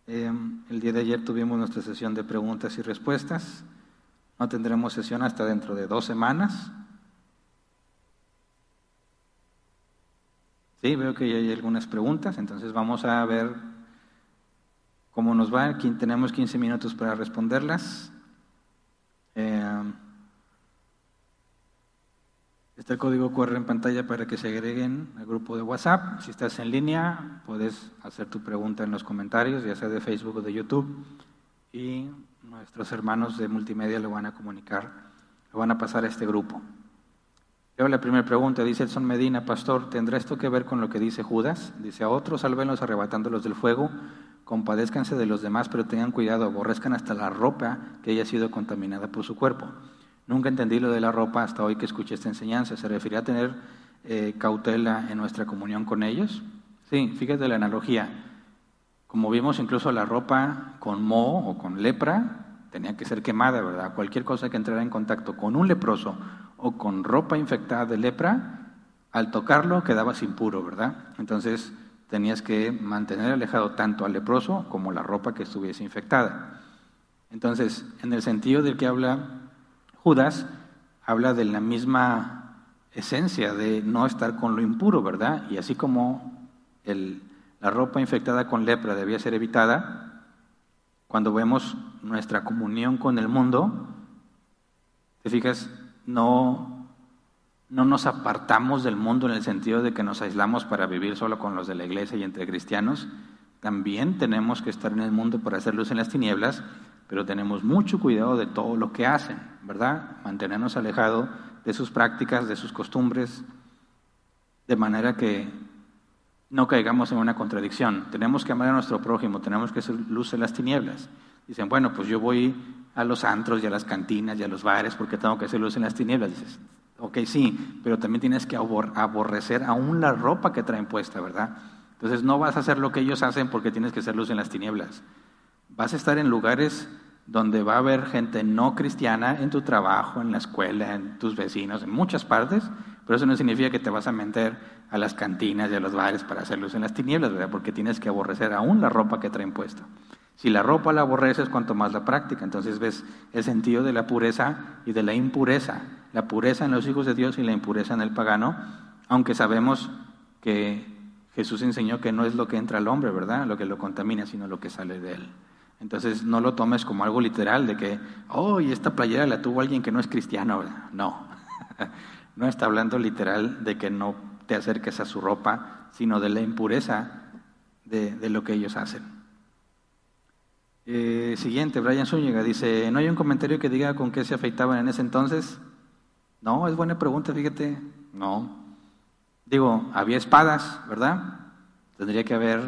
Em, el día de ayer tuvimos nuestra sesión de preguntas y respuestas. No tendremos sesión hasta dentro de dos semanas. Sí, veo que hay algunas preguntas, entonces vamos a ver ¿Cómo nos va? Tenemos 15 minutos para responderlas. Eh, está el código QR en pantalla para que se agreguen al grupo de WhatsApp. Si estás en línea, puedes hacer tu pregunta en los comentarios, ya sea de Facebook o de YouTube. Y nuestros hermanos de multimedia lo van a comunicar, lo van a pasar a este grupo. Luego la primera pregunta, dice Elson Medina, pastor, ¿tendrá esto que ver con lo que dice Judas? Dice, a otros salvenlos arrebatándolos del fuego compadézcanse de los demás, pero tengan cuidado, aborrezcan hasta la ropa que haya sido contaminada por su cuerpo. Nunca entendí lo de la ropa hasta hoy que escuché esta enseñanza. ¿Se refiere a tener eh, cautela en nuestra comunión con ellos? Sí, fíjate la analogía. Como vimos, incluso la ropa con moho o con lepra tenía que ser quemada, ¿verdad? Cualquier cosa que entrara en contacto con un leproso o con ropa infectada de lepra, al tocarlo quedabas impuro, ¿verdad? Entonces, tenías que mantener alejado tanto al leproso como la ropa que estuviese infectada. Entonces, en el sentido del que habla Judas, habla de la misma esencia de no estar con lo impuro, ¿verdad? Y así como la ropa infectada con lepra debía ser evitada, cuando vemos nuestra comunión con el mundo, te fijas, no, no nos apartamos del mundo en el sentido de que nos aislamos para vivir solo con los de la iglesia y entre cristianos. También tenemos que estar en el mundo para hacer luz en las tinieblas, pero tenemos mucho cuidado de todo lo que hacen, ¿verdad? Mantenernos alejados de sus prácticas, de sus costumbres, de manera que no caigamos en una contradicción. Tenemos que amar a nuestro prójimo, tenemos que ser luz en las tinieblas. Dicen, bueno, pues yo voy a los antros y a las cantinas y a los bares porque tengo que hacer luz en las tinieblas. Dices, ok, sí, pero también tienes que aborrecer aún la ropa que traen puesta, ¿verdad? Entonces no vas a hacer lo que ellos hacen porque tienes que hacer luz en las tinieblas. Vas a estar en lugares donde va a haber gente no cristiana en tu trabajo, en la escuela, en tus vecinos, en muchas partes, pero eso no significa que te vas a meter a las cantinas y a los bares para hacer luz en las tinieblas, ¿verdad? Porque tienes que aborrecer aún la ropa que traen puesta. Si la ropa la aborreces, cuanto más la práctica. Entonces ves el sentido de la pureza y de la impureza. La pureza en los hijos de Dios y la impureza en el pagano, aunque sabemos que Jesús enseñó que no es lo que entra al hombre, ¿verdad? Lo que lo contamina, sino lo que sale de él. Entonces no lo tomes como algo literal de que, oh, y esta playera la tuvo alguien que no es cristiano. No, no está hablando literal de que no te acerques a su ropa, sino de la impureza de, lo que ellos hacen. Eh, siguiente, Brian Zúñiga dice, ¿no hay un comentario que diga con qué se afeitaban en ese entonces? No, es buena pregunta, fíjate. No. Digo, había espadas, ¿verdad? Tendría que haber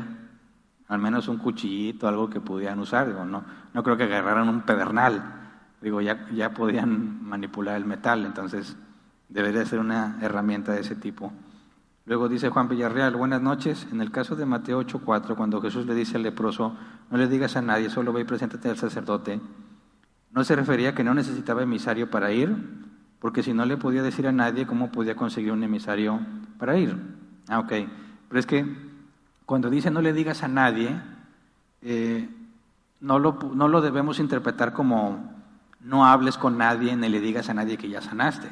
al menos un cuchillito, algo que pudieran usar. Digo, no, no creo que agarraran un pedernal. Digo, ya, ya podían manipular el metal, entonces debería ser una herramienta de ese tipo. Luego dice Juan Villarreal, buenas noches. En el caso de Mateo 8:4, cuando Jesús le dice al leproso, no le digas a nadie, solo ve y preséntate al sacerdote, no se refería a que no necesitaba emisario para ir, porque si no le podía decir a nadie, ¿cómo podía conseguir un emisario para ir? Ah, ok. Pero es que cuando dice no le digas a nadie, eh, no, lo, no lo debemos interpretar como no hables con nadie ni le digas a nadie que ya sanaste.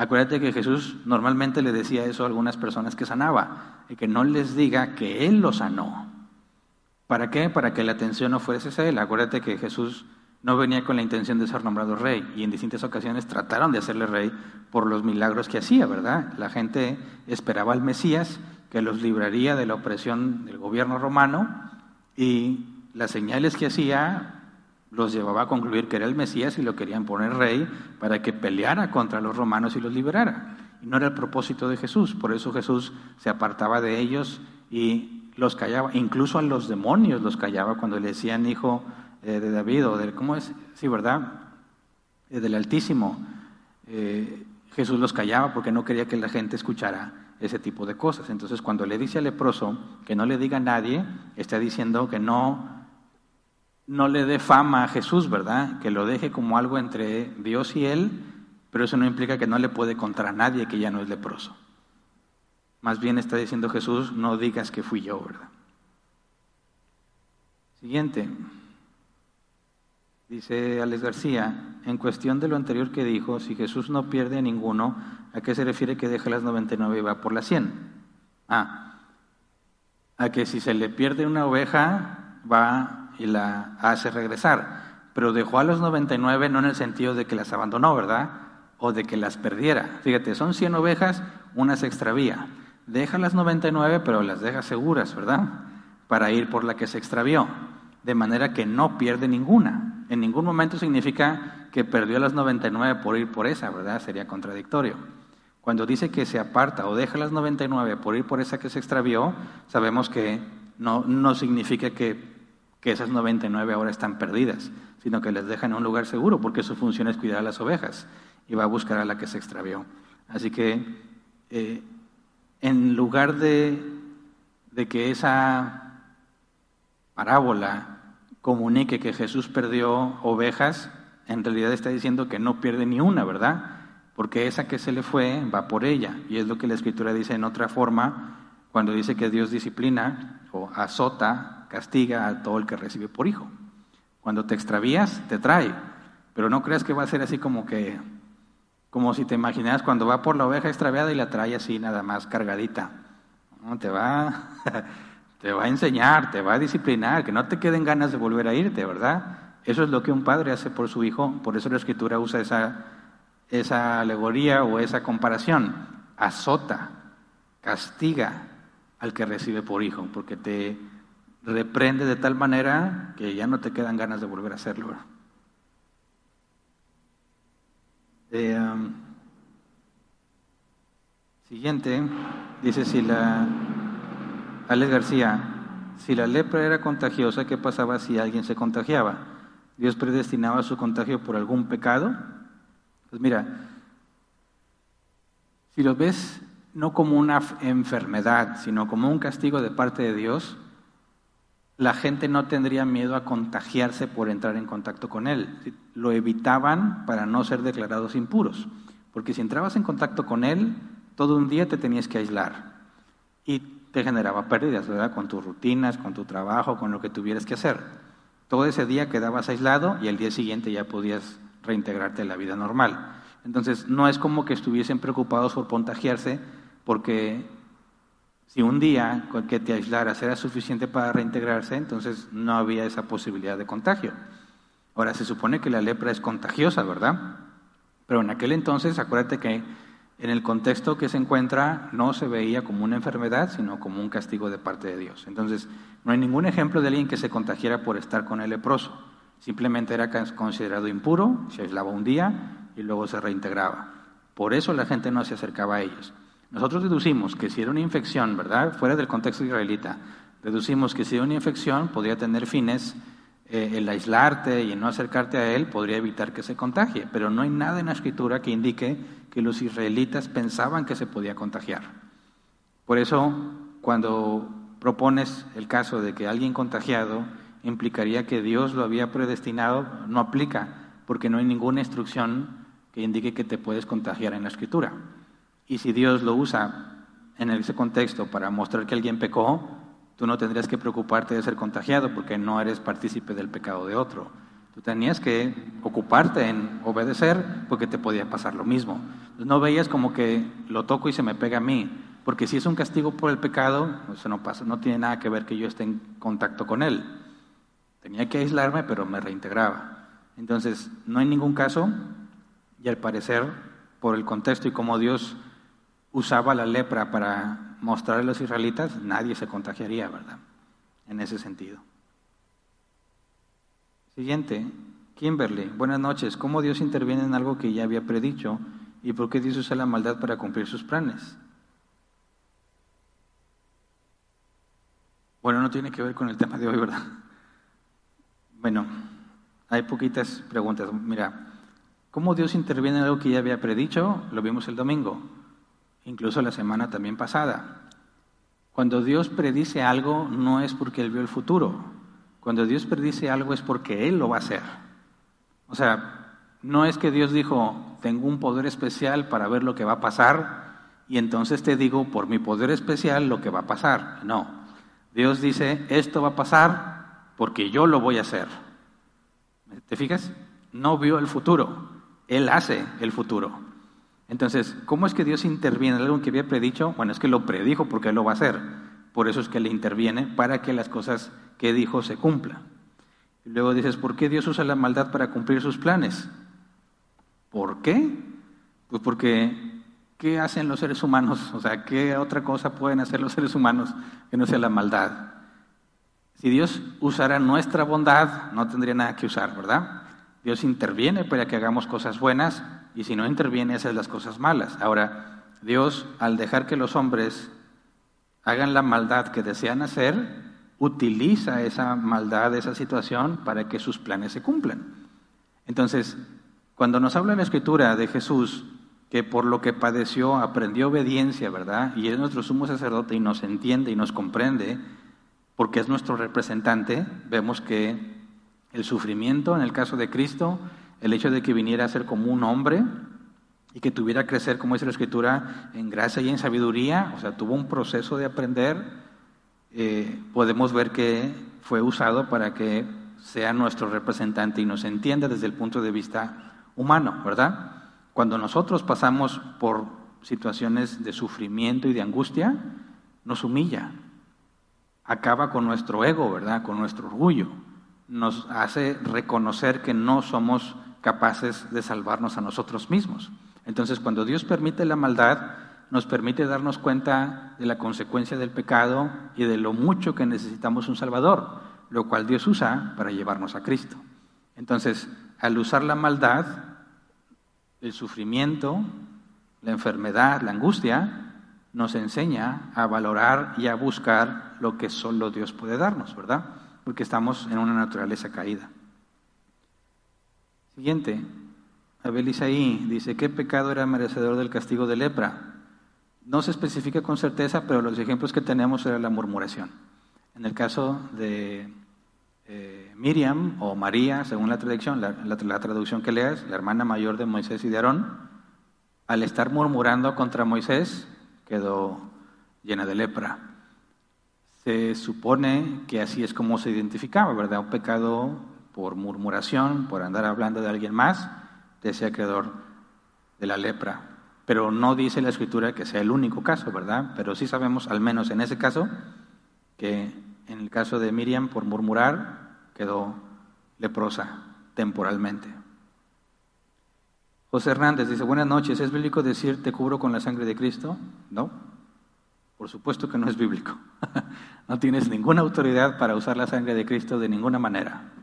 Acuérdate que Jesús normalmente le decía eso a algunas personas que sanaba, y que no les diga que Él lo sanó. ¿Para qué? Para que la atención no fuese a Él. Acuérdate que Jesús no venía con la intención de ser nombrado rey y en distintas ocasiones trataron de hacerle rey por los milagros que hacía, ¿verdad? La gente esperaba al Mesías que los libraría de la opresión del gobierno romano y las señales que hacía los llevaba a concluir que era el Mesías y lo querían poner rey para que peleara contra los romanos y los liberara. Y no era el propósito de Jesús, por eso Jesús se apartaba de ellos y los callaba, incluso a los demonios los callaba cuando le decían hijo eh, de David o del, ¿cómo es? Sí, ¿verdad? Eh, del Altísimo. Eh, Jesús los callaba porque no quería que la gente escuchara ese tipo de cosas. Entonces, cuando le dice al leproso que no le diga a nadie, está diciendo que no, no le dé fama a Jesús, ¿verdad? Que lo deje como algo entre Dios y él, pero eso no implica que no le puede contar a nadie que ya no es leproso. Más bien está diciendo Jesús, no digas que fui yo, ¿verdad? Siguiente. Dice Alex García, en cuestión de lo anterior que dijo, si Jesús no pierde a ninguno, ¿a qué se refiere que deja las 99 y va por las 100? Ah, a que si se le pierde una oveja, va y la hace regresar. Pero dejó a los 99 no en el sentido de que las abandonó, ¿verdad? O de que las perdiera. Fíjate, son 100 ovejas, una se extravía. Deja las 99, pero las deja seguras, ¿verdad? Para ir por la que se extravió. De manera que no pierde ninguna en ningún momento significa que perdió las 99 por ir por esa, ¿verdad? Sería contradictorio. Cuando dice que se aparta o deja las 99 por ir por esa que se extravió, sabemos que no, no significa que, que esas 99 ahora están perdidas, sino que les deja en un lugar seguro, porque su función es cuidar a las ovejas y va a buscar a la que se extravió. Así que eh, en lugar de, de que esa parábola comunique que Jesús perdió ovejas, en realidad está diciendo que no pierde ni una, ¿verdad? Porque esa que se le fue va por ella. Y es lo que la Escritura dice en otra forma, cuando dice que Dios disciplina o azota, castiga a todo el que recibe por hijo. Cuando te extravías, te trae. Pero no creas que va a ser así como que como si te imaginas cuando va por la oveja extraviada y la trae así nada más cargadita. ¿no? Te, va, te va a enseñar, te va a disciplinar, que no te queden ganas de volver a irte, ¿verdad? Eso es lo que un padre hace por su hijo, por eso la escritura usa esa, esa alegoría o esa comparación. Azota, castiga al que recibe por hijo, porque te reprende de tal manera que ya no te quedan ganas de volver a hacerlo. Eh, um, siguiente, dice si la, Alex García, si la lepra era contagiosa, ¿qué pasaba si alguien se contagiaba? ¿Dios predestinaba su contagio por algún pecado? Pues mira, si lo ves no como una enfermedad, sino como un castigo de parte de Dios, la gente no tendría miedo a contagiarse por entrar en contacto con él. Lo evitaban para no ser declarados impuros. Porque si entrabas en contacto con él, todo un día te tenías que aislar. Y te generaba pérdidas, ¿verdad? Con tus rutinas, con tu trabajo, con lo que tuvieras que hacer. Todo ese día quedabas aislado y el día siguiente ya podías reintegrarte a la vida normal. Entonces, no es como que estuviesen preocupados por contagiarse, porque si un día que te aislaras era suficiente para reintegrarse, entonces no había esa posibilidad de contagio. Ahora, se supone que la lepra es contagiosa, ¿verdad? Pero en aquel entonces, acuérdate que en el contexto que se encuentra no se veía como una enfermedad, sino como un castigo de parte de Dios. Entonces, no hay ningún ejemplo de alguien que se contagiara por estar con el leproso. Simplemente era considerado impuro, se aislaba un día y luego se reintegraba. Por eso la gente no se acercaba a ellos. Nosotros deducimos que si era una infección, ¿verdad? Fuera del contexto israelita, deducimos que si era una infección podría tener fines, eh, el aislarte y no acercarte a él podría evitar que se contagie, pero no hay nada en la escritura que indique que los israelitas pensaban que se podía contagiar. Por eso, cuando propones el caso de que alguien contagiado implicaría que Dios lo había predestinado, no aplica, porque no hay ninguna instrucción que indique que te puedes contagiar en la escritura. Y si Dios lo usa en ese contexto para mostrar que alguien pecó, tú no tendrías que preocuparte de ser contagiado porque no eres partícipe del pecado de otro. Tú tenías que ocuparte en obedecer porque te podía pasar lo mismo. no veías como que lo toco y se me pega a mí, porque si es un castigo por el pecado, eso no pasa, no tiene nada que ver que yo esté en contacto con él. Tenía que aislarme, pero me reintegraba. Entonces, no hay ningún caso, y al parecer, por el contexto y cómo Dios usaba la lepra para mostrar a los israelitas, nadie se contagiaría, ¿verdad? En ese sentido. Siguiente, Kimberly, buenas noches. ¿Cómo Dios interviene en algo que ya había predicho y por qué Dios usa la maldad para cumplir sus planes? Bueno, no tiene que ver con el tema de hoy, ¿verdad? Bueno, hay poquitas preguntas. Mira, ¿cómo Dios interviene en algo que ya había predicho? Lo vimos el domingo incluso la semana también pasada. Cuando Dios predice algo no es porque Él vio el futuro. Cuando Dios predice algo es porque Él lo va a hacer. O sea, no es que Dios dijo, tengo un poder especial para ver lo que va a pasar y entonces te digo por mi poder especial lo que va a pasar. No. Dios dice, esto va a pasar porque yo lo voy a hacer. ¿Te fijas? No vio el futuro. Él hace el futuro. Entonces, ¿cómo es que Dios interviene en algo que había predicho? Bueno, es que lo predijo porque Él lo va a hacer. Por eso es que le interviene para que las cosas que dijo se cumplan. Y luego dices, ¿por qué Dios usa la maldad para cumplir sus planes? ¿Por qué? Pues porque, ¿qué hacen los seres humanos? O sea, ¿qué otra cosa pueden hacer los seres humanos que no sea la maldad? Si Dios usara nuestra bondad, no tendría nada que usar, ¿verdad? Dios interviene para que hagamos cosas buenas, y si no interviene, hace las cosas malas. Ahora, Dios, al dejar que los hombres hagan la maldad que desean hacer, utiliza esa maldad, esa situación, para que sus planes se cumplan. Entonces, cuando nos habla en la Escritura de Jesús, que por lo que padeció aprendió obediencia, ¿verdad? Y es nuestro sumo sacerdote y nos entiende y nos comprende, porque es nuestro representante, vemos que el sufrimiento en el caso de Cristo el hecho de que viniera a ser como un hombre y que tuviera que crecer, como dice la Escritura, en gracia y en sabiduría, o sea, tuvo un proceso de aprender, eh, podemos ver que fue usado para que sea nuestro representante y nos entienda desde el punto de vista humano, ¿verdad? Cuando nosotros pasamos por situaciones de sufrimiento y de angustia, nos humilla, acaba con nuestro ego, ¿verdad? Con nuestro orgullo, nos hace reconocer que no somos capaces de salvarnos a nosotros mismos. Entonces, cuando Dios permite la maldad, nos permite darnos cuenta de la consecuencia del pecado y de lo mucho que necesitamos un Salvador, lo cual Dios usa para llevarnos a Cristo. Entonces, al usar la maldad, el sufrimiento, la enfermedad, la angustia, nos enseña a valorar y a buscar lo que solo Dios puede darnos, ¿verdad? Porque estamos en una naturaleza caída. Siguiente, Abel Isaí dice, ¿qué pecado era merecedor del castigo de lepra? No se especifica con certeza, pero los ejemplos que tenemos era la murmuración. En el caso de eh, Miriam o María, según la traducción, la, la traducción que leas, la hermana mayor de Moisés y de Aarón, al estar murmurando contra Moisés, quedó llena de lepra. Se supone que así es como se identificaba, ¿verdad? Un pecado por murmuración, por andar hablando de alguien más, de ese acreedor de la lepra. Pero no dice la escritura que sea el único caso, ¿verdad? Pero sí sabemos, al menos en ese caso, que en el caso de Miriam, por murmurar, quedó leprosa temporalmente. José Hernández dice, buenas noches, ¿es bíblico decir te cubro con la sangre de Cristo? No, por supuesto que no es bíblico. no tienes ninguna autoridad para usar la sangre de Cristo de ninguna manera.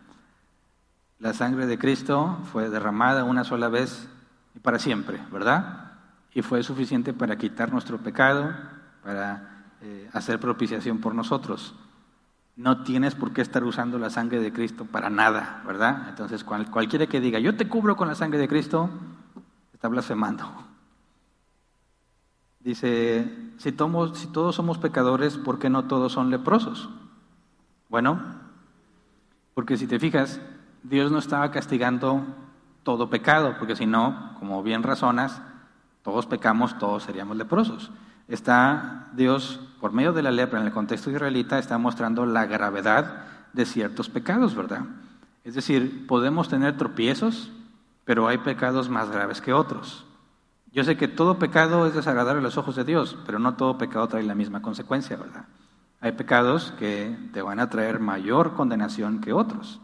La sangre de Cristo fue derramada una sola vez y para siempre, ¿verdad? Y fue suficiente para quitar nuestro pecado, para eh, hacer propiciación por nosotros. No tienes por qué estar usando la sangre de Cristo para nada, ¿verdad? Entonces, cualquiera que diga, yo te cubro con la sangre de Cristo, está blasfemando. Dice, si, si todos somos pecadores, ¿por qué no todos son leprosos? Bueno, porque si te fijas, Dios no estaba castigando todo pecado, porque si no, como bien razonas, todos pecamos, todos seríamos leprosos. Está Dios, por medio de la lepra, en el contexto israelita, está mostrando la gravedad de ciertos pecados, ¿verdad? Es decir, podemos tener tropiezos, pero hay pecados más graves que otros. Yo sé que todo pecado es desagradable a los ojos de Dios, pero no todo pecado trae la misma consecuencia, ¿verdad? Hay pecados que te van a traer mayor condenación que otros.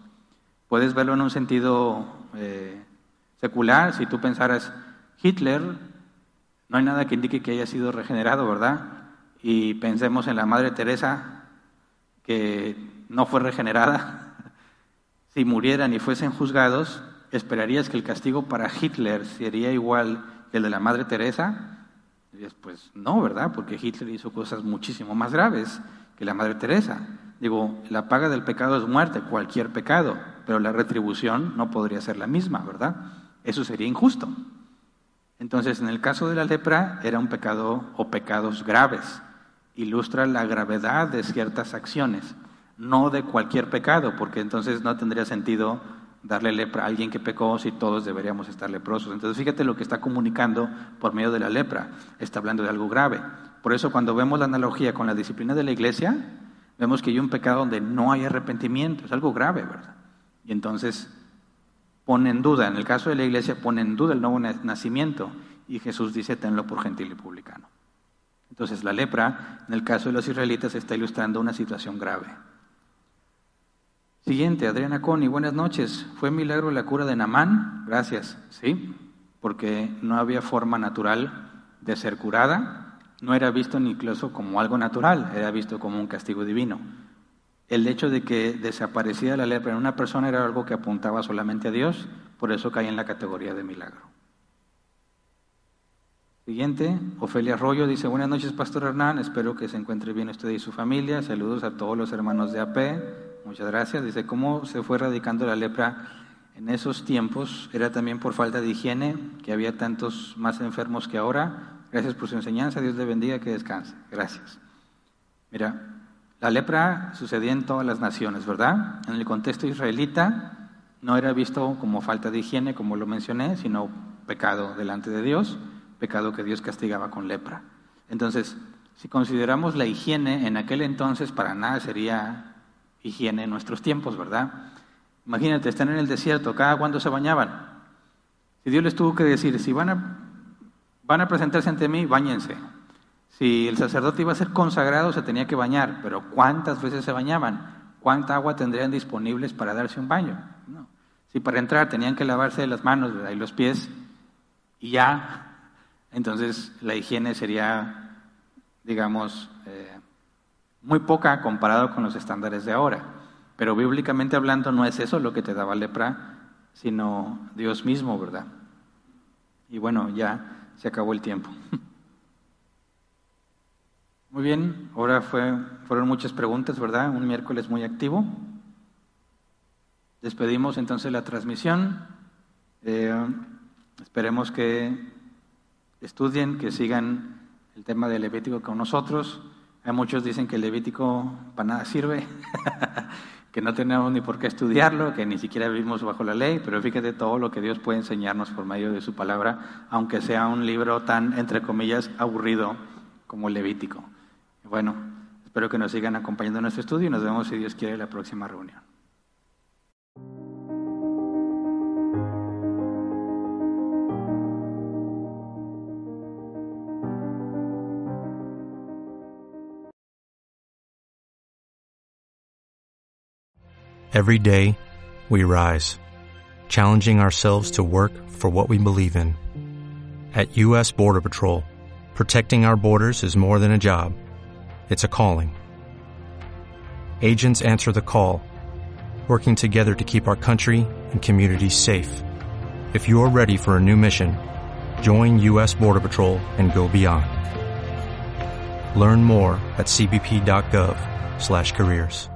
Puedes verlo en un sentido eh, secular, si tú pensaras, Hitler, no hay nada que indique que haya sido regenerado, ¿verdad? Y pensemos en la Madre Teresa, que no fue regenerada. si murieran y fuesen juzgados, ¿esperarías que el castigo para Hitler sería igual que el de la Madre Teresa? Pues no, ¿verdad? Porque Hitler hizo cosas muchísimo más graves que la Madre Teresa. Digo, la paga del pecado es muerte, cualquier pecado pero la retribución no podría ser la misma, ¿verdad? Eso sería injusto. Entonces, en el caso de la lepra, era un pecado o pecados graves. Ilustra la gravedad de ciertas acciones, no de cualquier pecado, porque entonces no tendría sentido darle lepra a alguien que pecó si todos deberíamos estar leprosos. Entonces, fíjate lo que está comunicando por medio de la lepra. Está hablando de algo grave. Por eso, cuando vemos la analogía con la disciplina de la iglesia, vemos que hay un pecado donde no hay arrepentimiento. Es algo grave, ¿verdad? Y entonces pone en duda, en el caso de la iglesia, pone en duda el nuevo nacimiento y Jesús dice, tenlo por gentil y publicano. Entonces la lepra, en el caso de los israelitas, está ilustrando una situación grave. Siguiente, Adriana Coni, buenas noches. ¿Fue milagro la cura de Namán? Gracias. Sí, porque no había forma natural de ser curada, no era visto ni incluso como algo natural, era visto como un castigo divino el hecho de que desaparecía la lepra en una persona era algo que apuntaba solamente a Dios, por eso cae en la categoría de milagro. Siguiente, Ofelia Arroyo dice, buenas noches Pastor Hernán, espero que se encuentre bien usted y su familia, saludos a todos los hermanos de AP, muchas gracias. Dice, ¿cómo se fue erradicando la lepra en esos tiempos? ¿Era también por falta de higiene, que había tantos más enfermos que ahora? Gracias por su enseñanza, Dios le bendiga, que descanse. Gracias. Mira, la lepra sucedía en todas las naciones, ¿verdad? En el contexto israelita no era visto como falta de higiene, como lo mencioné, sino pecado delante de Dios, pecado que Dios castigaba con lepra. Entonces, si consideramos la higiene en aquel entonces, para nada sería higiene en nuestros tiempos, ¿verdad? Imagínate, están en el desierto, ¿cada cuándo se bañaban? Si Dios les tuvo que decir, si van a, van a presentarse ante mí, bañense. Si el sacerdote iba a ser consagrado, se tenía que bañar, pero ¿cuántas veces se bañaban? ¿Cuánta agua tendrían disponibles para darse un baño? No. Si para entrar tenían que lavarse las manos y los pies y ya, entonces la higiene sería, digamos, eh, muy poca comparado con los estándares de ahora. Pero bíblicamente hablando no es eso lo que te daba lepra, sino Dios mismo, ¿verdad? Y bueno, ya se acabó el tiempo. Muy bien, ahora fue, fueron muchas preguntas, ¿verdad? Un miércoles muy activo. Despedimos entonces la transmisión. Eh, esperemos que estudien, que sigan el tema del Levítico con nosotros. Hay muchos dicen que el Levítico para nada sirve, que no tenemos ni por qué estudiarlo, que ni siquiera vivimos bajo la ley, pero fíjate todo lo que Dios puede enseñarnos por medio de su palabra, aunque sea un libro tan, entre comillas, aburrido como el Levítico. Bueno, espero que nos sigan acompañando en nuestro estudio y nos vemos, si Dios quiere, en la próxima reunión. Every day, we rise, challenging ourselves to work for what we believe in. At U.S. Border Patrol, protecting our borders is more than a job it's a calling. Agents answer the call, working together to keep our country and communities safe. If you are ready for a new mission, join U.S. Border Patrol and go beyond. Learn more at cbp.gov/careers.